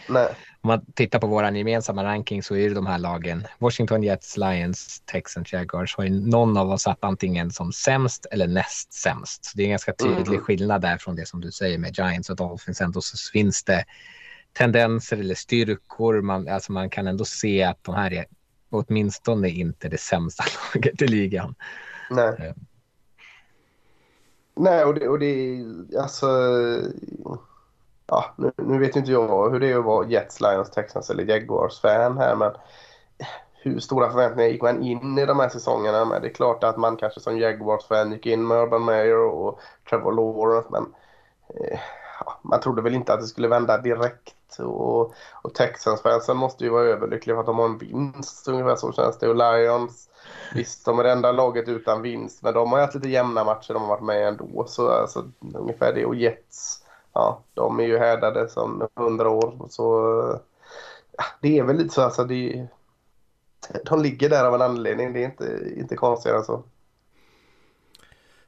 om man tittar på vår gemensamma ranking så är det de här lagen. Washington, Jets, Lions, Texans, Jaguars har ju någon av oss satt antingen som sämst eller näst sämst. Så det är en ganska tydlig Mm. skillnad där från det som du säger med Giants och Dolphins. Ändå så finns det tendenser eller styrkor. Man, alltså man kan ändå se att de här är åtminstone inte det sämsta laget i ligan. Nej. Nej, och det, och det alltså... Ja, nu, nu vet inte jag hur det är att vara Jets, Lions, Texans eller Jaguars-fan här, men hur stora förväntningar gick man in i de här säsongerna med? Det är klart att man kanske som Jaguars-fan gick in med Urban Meyer och Trevor Lawrence, men eh, man trodde väl inte att det skulle vända direkt. Och, och Texans-fansen måste ju vara överlyckliga för att de har en vinst, ungefär så känns det. Och Lions, visst de är det enda laget utan vinst, men de har haft lite jämna matcher, de har varit med ändå. Så alltså, ungefär det. Och Jets, ja, de är ju härdade som hundra år. Så ja, det är väl lite så, alltså det de ligger där av en anledning. Det är inte, inte konstigare än så.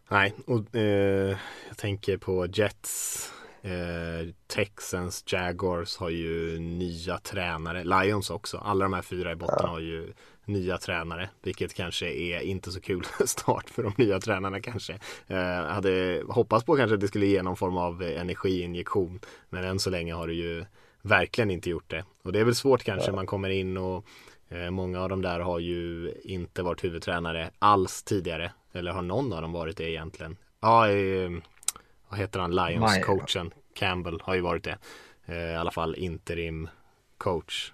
Nej, och eh, jag tänker på Jets, eh, Texans, Jaguars har ju nya tränare, Lions också. Alla de här fyra i botten ja. har ju nya tränare, vilket kanske är inte så kul start för de nya tränarna kanske. Eh, hade hoppats på kanske att det skulle ge någon form av energiinjektion, men än så länge har det ju verkligen inte gjort det. Och det är väl svårt kanske, man kommer in och Eh, många av de där har ju inte varit huvudtränare alls tidigare. Eller har någon av dem varit det egentligen? Ja, eh, vad heter han? Lions-coachen Campbell har ju varit det. Eh, I alla fall interim coach.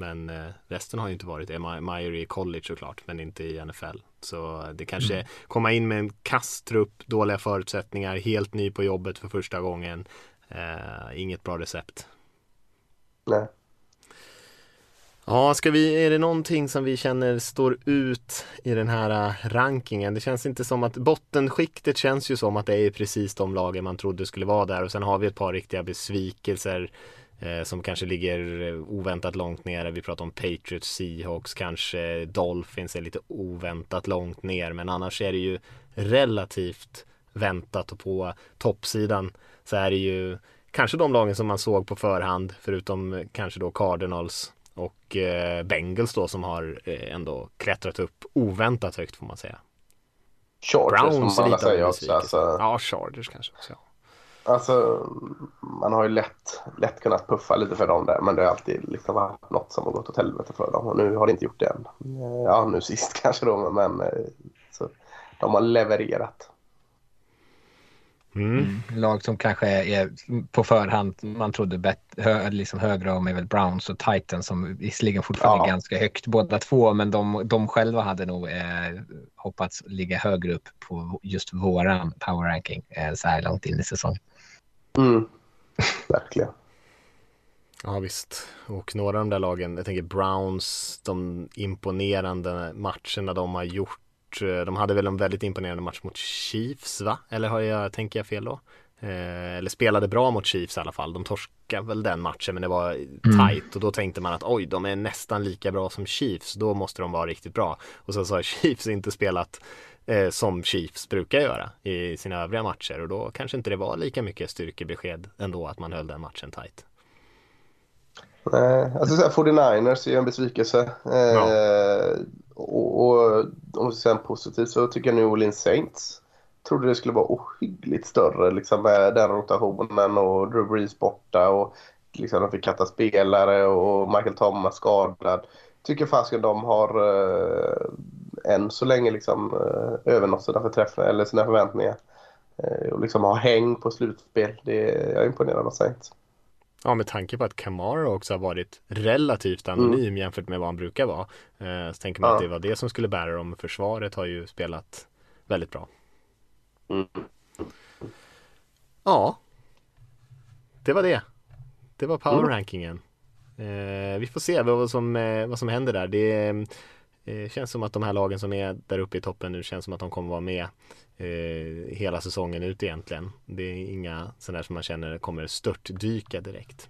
Men resten har ju inte varit det. Meyer i college såklart, men inte i NFL. Så det kanske mm. komma in med en kastrupp, dåliga förutsättningar, helt ny på jobbet för första gången. inget bra recept. Nej. Ja, ska vi, är det någonting som vi känner står ut i den här äh, rankingen? Det känns inte som att bottenskiktet känns ju som att det är precis de lagen man trodde skulle vara där och sen har vi ett par riktiga besvikelser eh, som kanske ligger oväntat långt nere. Vi pratar om Patriots, Seahawks, kanske Dolphins är lite oväntat långt ner men annars är det ju relativt väntat och på toppsidan så är det ju kanske de lagen som man såg på förhand förutom kanske då Cardinals och eh, Bengals då som har eh, ändå klättrat upp oväntat högt får man säga. Chargers Browns får man säga också. Alltså, ja, Chargers kanske också. Ja. Alltså, man har ju lätt, lätt kunnat puffa lite för dem där men det har alltid liksom varit något som har gått åt helvete för dem och nu har det inte gjort det än. Eh, ja, nu sist kanske då men eh, så, de har levererat. Mm. mm. Lag som kanske är på förhand, man trodde bet, hö, liksom högre om är väl Browns och Titans som visserligen fortfarande ja. är ganska högt båda två, men de, de själva hade nog eh, hoppats ligga högre upp på just våran power ranking eh, så här långt in i säsongen. Mm. Verkligen. Ja visst, och några av de där lagen, jag tänker Browns, de imponerande matcherna de har gjort Eh, de hade väl en väldigt imponerande match mot Chiefs va? Eller har jag, tänker jag fel då? Eh, eller spelade bra mot Chiefs i alla fall. De torskade väl den matchen men det var mm. tight och då tänkte man att oj, de är nästan lika bra som Chiefs. Då måste de vara riktigt bra. Och sen så har Chiefs inte spelat eh, som Chiefs brukar göra i sina övriga matcher och då kanske inte det var lika mycket styrkebesked ändå att man höll den matchen tight. Nej, alltså 49ers är ju en besvikelse. Ja. Och, och om vi ska säga positivt så tycker jag New Orleans Saints trodde det skulle vara ohyggligt större liksom, med den rotationen och Drew Brees borta och liksom, de fick katta spelare och Michael Thomas skadad. Tycker fasiken de har eh, än så länge liksom, eh, övernått sina, förträff- eller sina förväntningar. Eh, och liksom har häng på slutspel. Det, jag är imponerad av Saints. Ja, med tanke på att Kamara också har varit relativt anonym mm. jämfört med vad han brukar vara. Eh, så tänker man ja. att det var det som skulle bära dem. Försvaret har ju spelat väldigt bra. Mm. Ja, det var det. Det var power-rankingen. Mm. Eh, vi får se vad som, eh, vad som händer där. Det eh, känns som att de här lagen som är där uppe i toppen nu känns som att de kommer vara med eh, hela säsongen ut egentligen. Det är inga sådana som man känner kommer störtdyka direkt.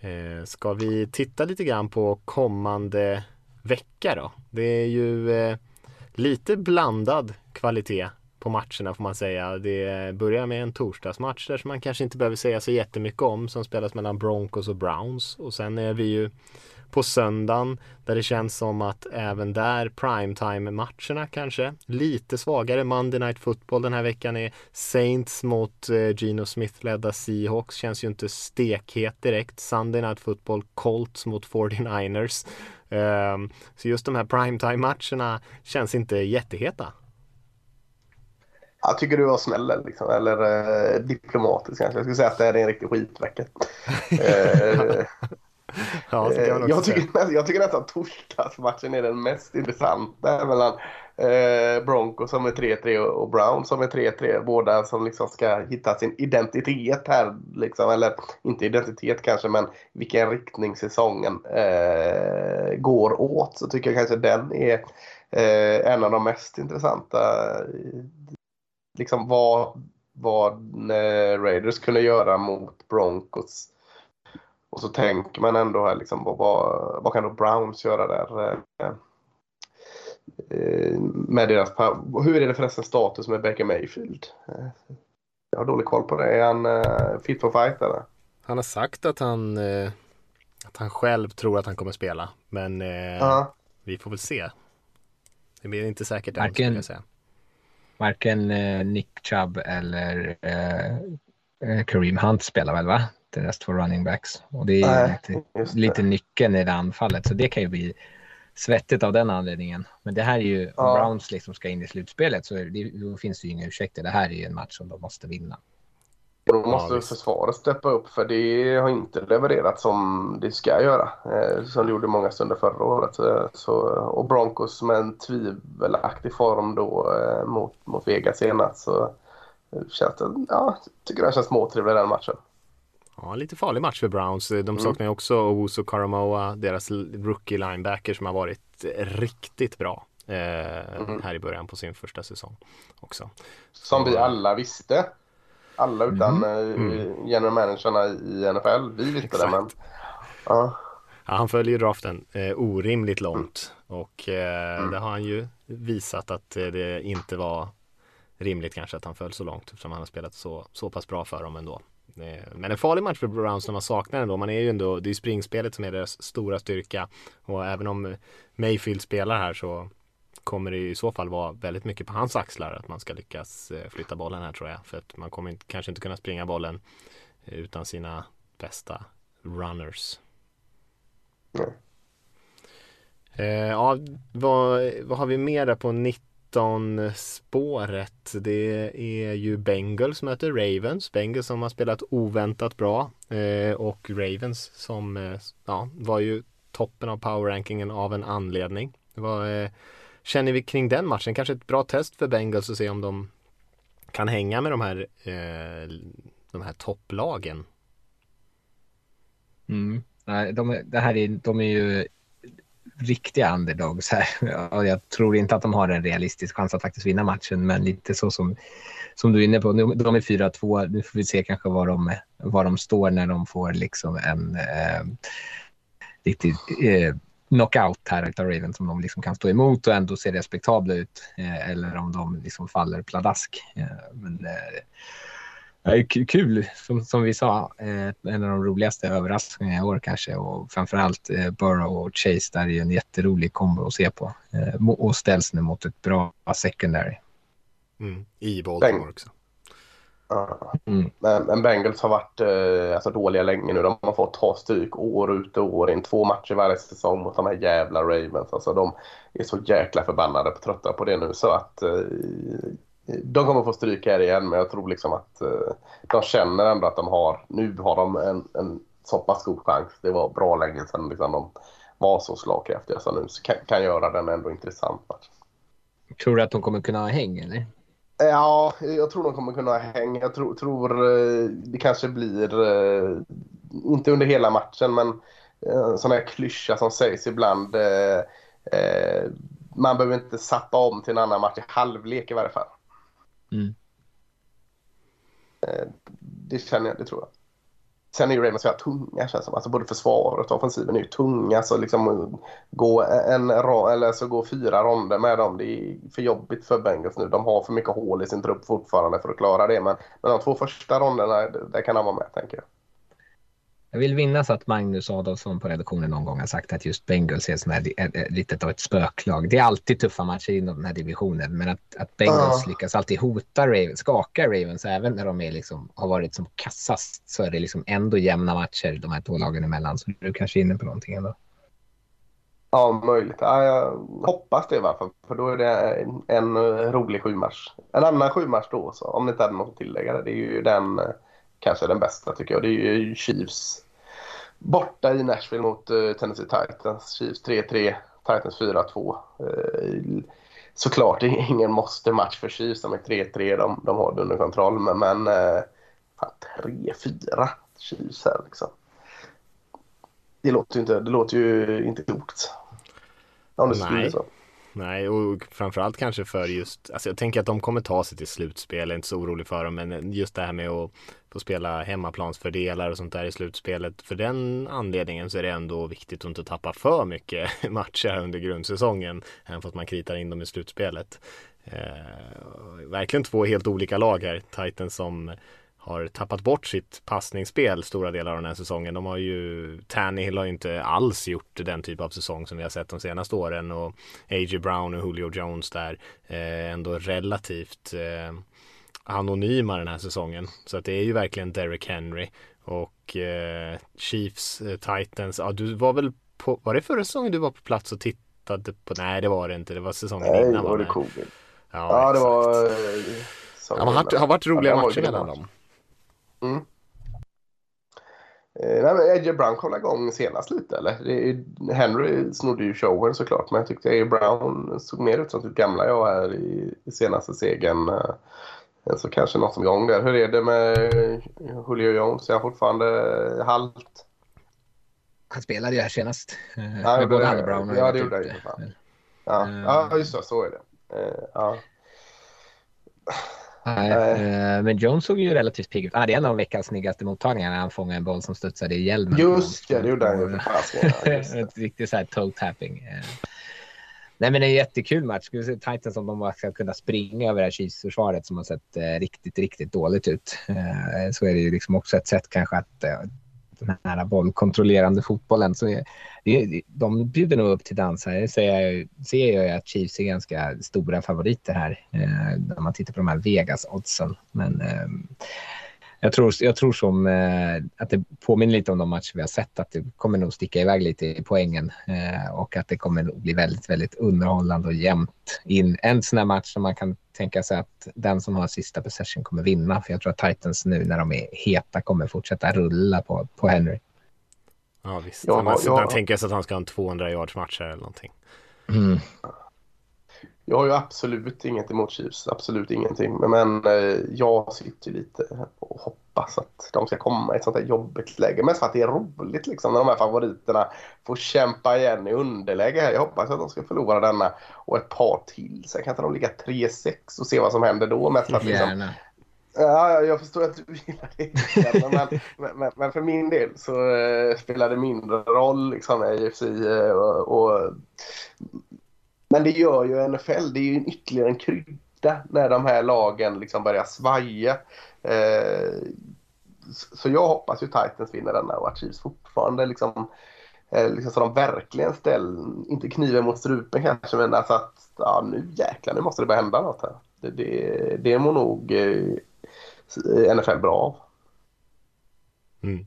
Eh, ska vi titta lite grann på kommande vecka då? Det är ju eh, lite blandad kvalitet på matcherna får man säga. Det börjar med en torsdagsmatch där som man kanske inte behöver säga så jättemycket om som spelas mellan Broncos och Browns och sen är vi ju på söndagen där det känns som att även där primetime-matcherna kanske lite svagare. Monday Night Football den här veckan är Saints mot eh, Gino Smith-ledda Seahawks känns ju inte stekhet direkt. Sunday Night Football Colts mot 49ers. Ehm, så just de här primetime-matcherna känns inte jätteheta. Jag tycker du var snäll liksom, eller eh, diplomatisk kanske. Jag skulle säga att det här är en riktig skitvecka. eh, Ja, man också jag, tycker, jag tycker nästan torsdagsmatchen är den mest intressanta mellan eh, Broncos som är 3-3 och, och Brown som är 3-3. Båda som liksom ska hitta sin identitet här. Liksom. Eller inte identitet kanske, men vilken riktning säsongen eh, går åt. Så tycker jag kanske den är eh, en av de mest intressanta. Liksom vad, vad eh, Raiders kunde göra mot Broncos. Och så tänker man ändå här liksom, vad, vad, kan då Browns göra där? Eh, eh, med deras, hur är det förresten status med Baker Mayfield? Eh, jag har dålig koll på det. Är han fit for fight eller? Han har sagt att han, att han själv tror att han kommer spela. Men Ja. vi får väl se. Det blir inte säkert än, Varken- skulle jag säga. Varken Nick Chubb eller eh, Kareem Hunt spelar väl va? Deras två running backs. Och det är Nej, lite, lite nyckeln i det anfallet. Så det kan ju bli svettigt av den anledningen. Men det här är ju, om Ja. Browns liksom ska in i slutspelet så det, då finns det ju inga ursäkter. Det här är ju en match som de måste vinna. Då måste visst. försvaret steppa upp för det har inte levererat som det ska göra. Eh, som det gjorde många stunder förra året. Eh, så, och Broncos med en tvivelaktig form då eh, mot, mot Vegas senast. Så känns det, ja, jag tycker den känns småtrevlig den matchen. Ja, lite farlig match för Browns. De saknar ju också Owusu Karamoa, deras rookie linebacker som har varit riktigt bra eh, här i början på sin första säsong också. Som vi Så- alla visste. Alla utan mm. general managerna i NFL. Vi visste det men... Ja. Ja, han följer draften eh, orimligt långt och eh, det har han ju visat att eh, det inte var rimligt kanske att han föll så långt eftersom han har spelat så, så pass bra för dem ändå. Eh, Men en farlig match för Browns när man saknar ändå. Man är ju ändå, det är ju springspelet som är deras stora styrka och även om Mayfield spelar här så kommer det i så fall vara väldigt mycket på hans axlar att man ska lyckas eh, flytta bollen här tror jag. För att man kommer inte, kanske inte kunna springa bollen eh, utan sina bästa runners. Eh, ja, vad, vad har vi mer där på 19 spåret? Det är ju Bengals möter Ravens. Bengals som har spelat oväntat bra eh, och Ravens som eh, ja, var ju toppen av powerrankingen av en anledning. Vad eh, känner vi kring den matchen? Kanske ett bra test för Bengals att se om de kan hänga med de här, eh, de här topplagen. Mm. Nej, de, det här är, de är ju riktiga underdogs här. Och jag tror inte att de har en realistisk chans att faktiskt vinna matchen, men lite så som, som du är inne på. De, är 4-2. Nu får vi se kanske var de, var de står när de får liksom en eh, riktig eh, knockout här av Raven som de liksom kan stå emot och ändå se respektabla ut. Eh, eller om de liksom faller pladask. Eh, men, eh, Ja, det är ku- kul, som, som vi sa. Eh, en av de roligaste överraskningarna i år kanske. Och framförallt eh, Burrow och Chase, där är ju en jätterolig kombo att se på. Eh, och ställs nu mot ett bra secondary. Mm. I Baltimore också. Ja. Mm. Men, men Bengals har varit eh, alltså dåliga länge nu. De har fått ta stryk år ut och år in. Två matcher varje säsong mot de här jävla Ravens. Alltså de är så jäkla förbannade och trötta på det nu så att eh, de kommer få stryk här igen. Men jag tror liksom att eh, de känner ändå att de har, nu har de en, en så pass god chans. Det var bra länge sedan liksom de var så slagkraftiga så nu så kan, kan göra den ändå intressant match. Tror du att de kommer kunna ha häng eller? Ja, jag tror de kommer kunna hänga. Jag tror, tror eh, det kanske blir, eh, inte under hela matchen, men en sån här klyscha som sägs ibland. Man behöver inte sappa om till en annan match i halvlek i varje fall. Mm. Eh, det känner jag, det tror jag. Sen är ju Ravens väldigt tunga känns det som. Alltså både försvaret och offensiven är ju tunga. Så liksom eh, gå, en, eller så gå fyra ronder med dem, det är för jobbigt för Bengals nu. De har för mycket hål i sin trupp fortfarande för att klara det. Men, men de två första ronderna, där kan han vara med tänker jag. Jag vill minnas att Magnus Adolfsson på redaktionen någon gång har sagt att just Bengals är som är lite av ett spöklag. Det är alltid tuffa matcher inom den här divisionen, men att, att Bengals Ja. lyckas alltid hota Ravens, skaka Ravens, även när de är liksom, har varit som kassast, så är det liksom ändå jämna matcher de här två lagen emellan. Så du kanske är inne på någonting ändå. Ja, möjligt. Ja, jag hoppas det i alla fall. För då är det en, en rolig sjumatch. En annan sjumatch då, så, om ni inte hade något att tillägga. Det är ju den, eh, kanske den bästa tycker jag. Det är ju Chiefs borta i Nashville mot uh, Tennessee Titans. Chiefs 3-3, Titans 4-2. Uh, såklart, det är ingen måste-match för Chiefs. De är 3-3, de, de har det under kontroll. Men, men uh, 3-4 Chiefs här liksom. Det låter ju inte, det låter ju inte klokt. Om det Nej. så. Nej, och framförallt kanske för just, alltså jag tänker att de kommer ta sig till slutspel, jag är inte så orolig för dem, men just det här med att få spela hemmaplansfördelar och sånt där i slutspelet, för den anledningen så är det ändå viktigt att inte tappa för mycket matcher under grundsäsongen, även fast man kritar in dem i slutspelet. Eh, verkligen två helt olika lag här, Titans som har tappat bort sitt passningsspel stora delar av den här säsongen. De har ju, Tannehill har ju inte alls gjort den typ av säsong som vi har sett de senaste åren och A.J. Brown och Julio Jones där eh, ändå relativt eh, anonyma den här säsongen. Så att det är ju verkligen Derrick Henry och eh, Chiefs, eh, Titans, ja du var väl på, var det förra säsongen du var på plats och tittade på, nej det var det inte, det var säsongen Nej, innan var det covid. Ja, Ja, det var... eh, som Det har varit, har varit roliga Ja, matcher mellan dem. Mm. Eh, nej, men AJ Brown kom igång senast lite eller? Det är, Henry snodde ju showen såklart men jag tyckte AJ Brown såg mer ut som sitt gamla jag här i, i senaste segern. Eh, så kanske något som är igång där. Hur är det med Julio Jones? Är han fortfarande halt? Han spelade ju här senast. eh, Ja, med både han och Brown. ja, det gjorde han ju. Ja, Mm. ja just det, så är det. Eh, ja. Nej, eh, men Jones såg ju relativt pigg ut. Ah, det är en av veckans snyggaste mottagningar när han fångade en boll som studsade i hjälmen. Just det, det gjorde han ju. Ett riktigt så här toe tapping. Eh, Nej men det är en jättekul match. Skulle se Titans om de bara ska kunna springa över det här Chiefs-försvaret som har sett eh, riktigt, riktigt dåligt ut. Eh, så är det ju liksom också ett sätt kanske att eh, den här bollkontrollerande fotbollen så är, det, de bjuder nog upp till dans här. Det ser jag, ser jag ju att Chiefs är ganska stora favoriter här eh, när man tittar på de här Vegas-oddsen. Men eh, jag tror, jag tror som eh, att det påminner lite om de matcher vi har sett, att det kommer nog sticka iväg lite i poängen eh, och att det kommer nog bli väldigt, väldigt underhållande och jämnt in. En sån här match som man kan tänka sig att den som har sista possession kommer vinna, för jag tror att Titans nu när de är heta kommer fortsätta rulla på, på Henry. Ja visst. Ja, Ja, men, ja. Tänker sig att han ska ha en 200 yards match här eller någonting. Mm. Jag har ju absolut inget emot Chiefs, absolut ingenting. Men, men eh, jag sitter lite och hoppas att de ska komma i ett sånt här jobbigt läge. Mest för att det är roligt liksom när de här favoriterna får kämpa igen i underläge. Jag hoppas att de ska förlora denna och ett par till. Sen kan inte de ligga 3-6 och se vad som händer då. Mest att liksom, Gärna. Ja, ja, jag förstår att du gillar det. Men, men, men, men för min del så eh, spelar det mindre roll liksom AFC eh, och, och men det gör ju NFL. Det är ju ytterligare en krydda när de här lagen liksom börjar svaja. Eh, så- så jag hoppas ju Titans vinner denna och att Chiefs fortfarande liksom, eh, liksom så de verkligen ställer, inte kniven mot strupen kanske, men alltså att ja, nu jäklar, nu måste det börja hända något här. Det, det, det mår nog eh, NFL bra av. Mm.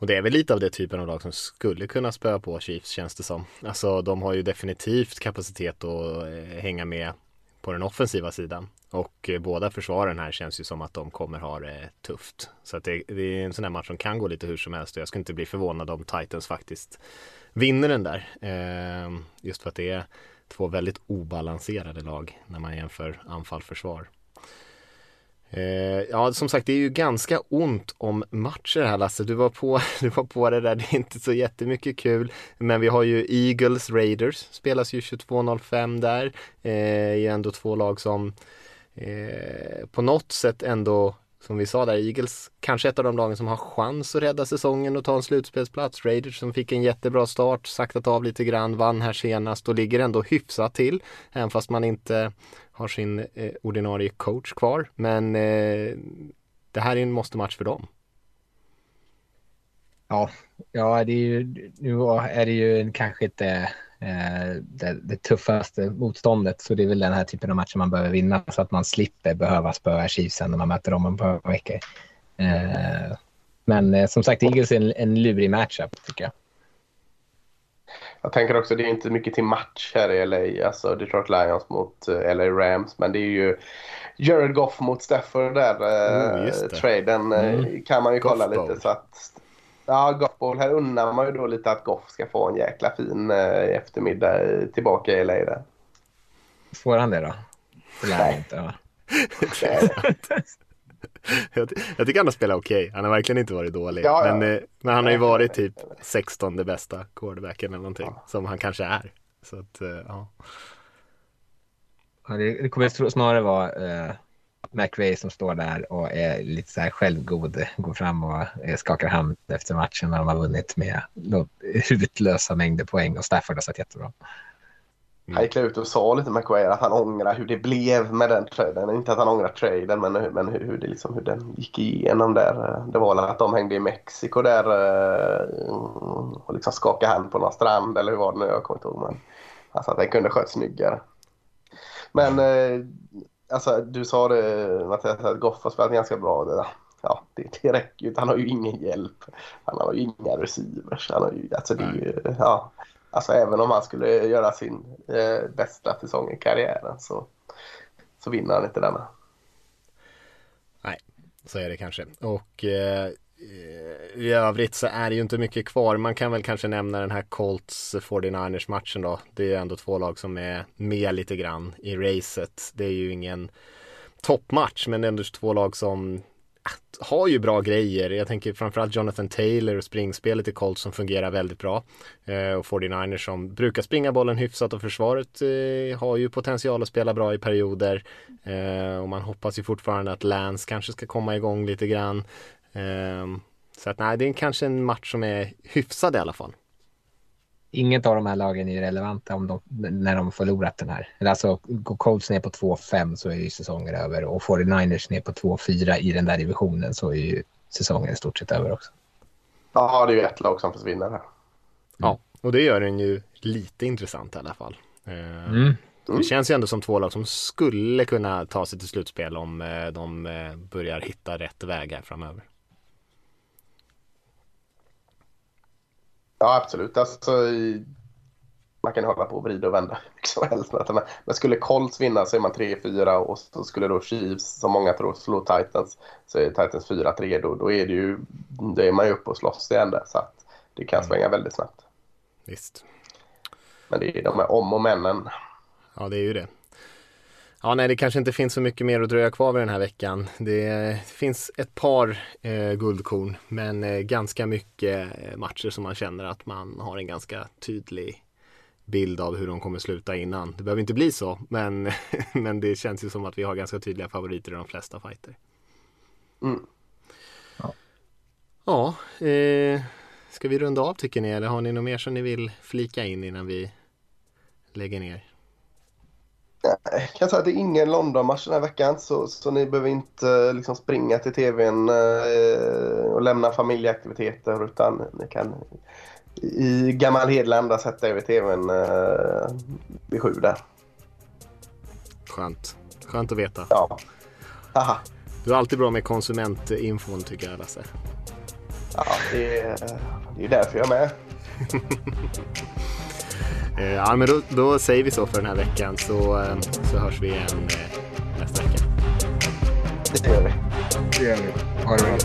Och det är väl lite av det typen av lag som skulle kunna spöa på Chiefs känns det som. Alltså de har ju definitivt kapacitet att eh, hänga med på den offensiva sidan. Och eh, båda försvaren här känns ju som att de kommer ha det tufft. Så att det, det är en sån här match som kan gå lite hur som helst och jag skulle inte bli förvånad om Titans faktiskt vinner den där. Eh, just för att det är två väldigt obalanserade lag när man jämför anfall-försvar. Eh, ja, som sagt, det är ju ganska ont om matcher här Lasse. Du var, på, du var på det där, det är inte så jättemycket kul. Men vi har ju Eagles Raiders, spelas ju 22.05 där. Eh, är ändå två lag som eh, på något sätt ändå, som vi sa där, Eagles kanske ett av de lagen som har chans att rädda säsongen och ta en slutspelsplats. Raiders som fick en jättebra start, saktat av lite grann, vann här senast och ligger ändå hyfsat till. Även fast man inte har sin eh, ordinarie coach kvar. Men eh, det här är en måste-match för dem. Ja, ja det är ju, nu är det ju kanske inte det, det tuffaste motståndet. Så det är väl den här typen av matcher man behöver vinna så att man slipper behöva spöa Chiefsen när man möter dem om ett par veckor. Eh, men eh, som sagt, Eagles är en, en lurig matchup tycker jag. Jag tänker också det är inte mycket till match här i LA. Alltså Detroit Lions mot eh, LA Rams. Men det är ju Jared Goff mot Stafford där. Oh, eh, traden eh, Mm. kan man ju kolla Goff Bowl. lite. Så att, ja, Goff Bowl. Här undrar man ju då lite att Goff ska få en jäkla fin eh, eftermiddag eh, tillbaka i LA där. Får han det då? Det lär inte. va? Jag, ty- jag tycker han har spelat okej. Han har verkligen inte varit dålig. Ja, ja. Men, eh, men han har ju varit typ 16 bästa quarterbacken eller någonting. Som han kanske är. Så att, eh, ja. Ja, det, det kommer snarare vara eh, McRae som står där och är lite så här självgod. Går fram och eh, skakar hand efter matchen när de har vunnit med huvudlösa mängder poäng och Stafford har sett jättebra. Han gick ut och sa lite McQuaid att han ångrar hur det blev med den traden. Inte att han ångrar traden men, men hur, hur, det liksom, hur den gick igenom där. Det var väl att de hängde i Mexiko där eh, och liksom skakade hand på någon strand eller hur var det nu? Jag kommer inte ihåg. Men, alltså att den kunde skött snyggare. Men eh, alltså, du sa det Mattias att Goff har spelat ganska bra. Det, ja, det, det räcker ju. Han har ju ingen hjälp. Han har ju inga receivers. Han har ju, alltså, det är ju, ja, Alltså även om han skulle göra sin eh, bästa säsong i karriären så, så vinner han inte denna. Så är det kanske. Och eh, Eh, i övrigt så är det ju inte mycket kvar. Man kan väl kanske nämna den här Colts 49ers matchen då. Det är ju ändå två lag som är med lite grann i racet. Det är ju ingen toppmatch men det är ändå två lag som äh, har ju bra grejer. Jag tänker framförallt Jonathan Taylor och springspelet i Colts som fungerar väldigt bra. Eh, och 49ers som brukar springa bollen hyfsat och försvaret eh, har ju potential att spela bra i perioder. Eh, och man hoppas ju fortfarande att Lance kanske ska komma igång lite grann. Eh, så att nej, det är kanske en match som är hyfsad i alla fall. Inget av de här lagen är relevanta om de, när de förlorat den här. Alltså, går Colts ner på 2-5 så är ju säsongen över och 49ers ner på 2-4 i den där divisionen så är ju säsongen i stort sett över också. Ja, det är ju ett lag som försvinner här. Ja, och det gör den ju lite intressant i alla fall. Eh, Mm. Det känns ju ändå som två lag som skulle kunna ta sig till slutspel om eh, de eh, börjar hitta rätt väg här framöver. Ja, absolut. Alltså, man kan hålla på och vrida och vända som helst. Men, skulle Colts vinna så är man 3-4 och så skulle då Chiefs, som många tror, slå Titans så är Titans 4-3. Då, då är det ju, då är man ju uppe och slåss igen där. Så att det kan svänga väldigt snabbt. Visst. Men det är de här om och männen. Ja, det är ju det. Ja, nej, det kanske inte finns så mycket mer att dröja kvar vid den här veckan. Det finns ett par eh, guldkorn, men eh, ganska mycket eh, matcher som man känner att man har en ganska tydlig bild av hur de kommer sluta innan. Det behöver inte bli så, men, men det känns ju som att vi har ganska tydliga favoriter i de flesta fighter. Mm. Ja, eh, ska vi runda av tycker ni eller har ni något mer som ni vill flika in innan vi lägger ner? Jag kan säga att det är ingen London-match den här veckan så, så ni behöver inte eh, liksom springa till tvn eh, och lämna familjeaktiviteter utan ni kan i gammal Hedlanda sätta er vid tvn eh, vid sju där. Skönt. Skönt att veta. Ja. Aha. Du är alltid bra med konsumentinfon tycker jag Lasse. Ja, det är, det är därför jag är med. Eh, Ja men då, då säger vi så för den här veckan så, eh, så hörs vi igen eh, nästa vecka. Det gör vi. Det gör vi. Ha det bra.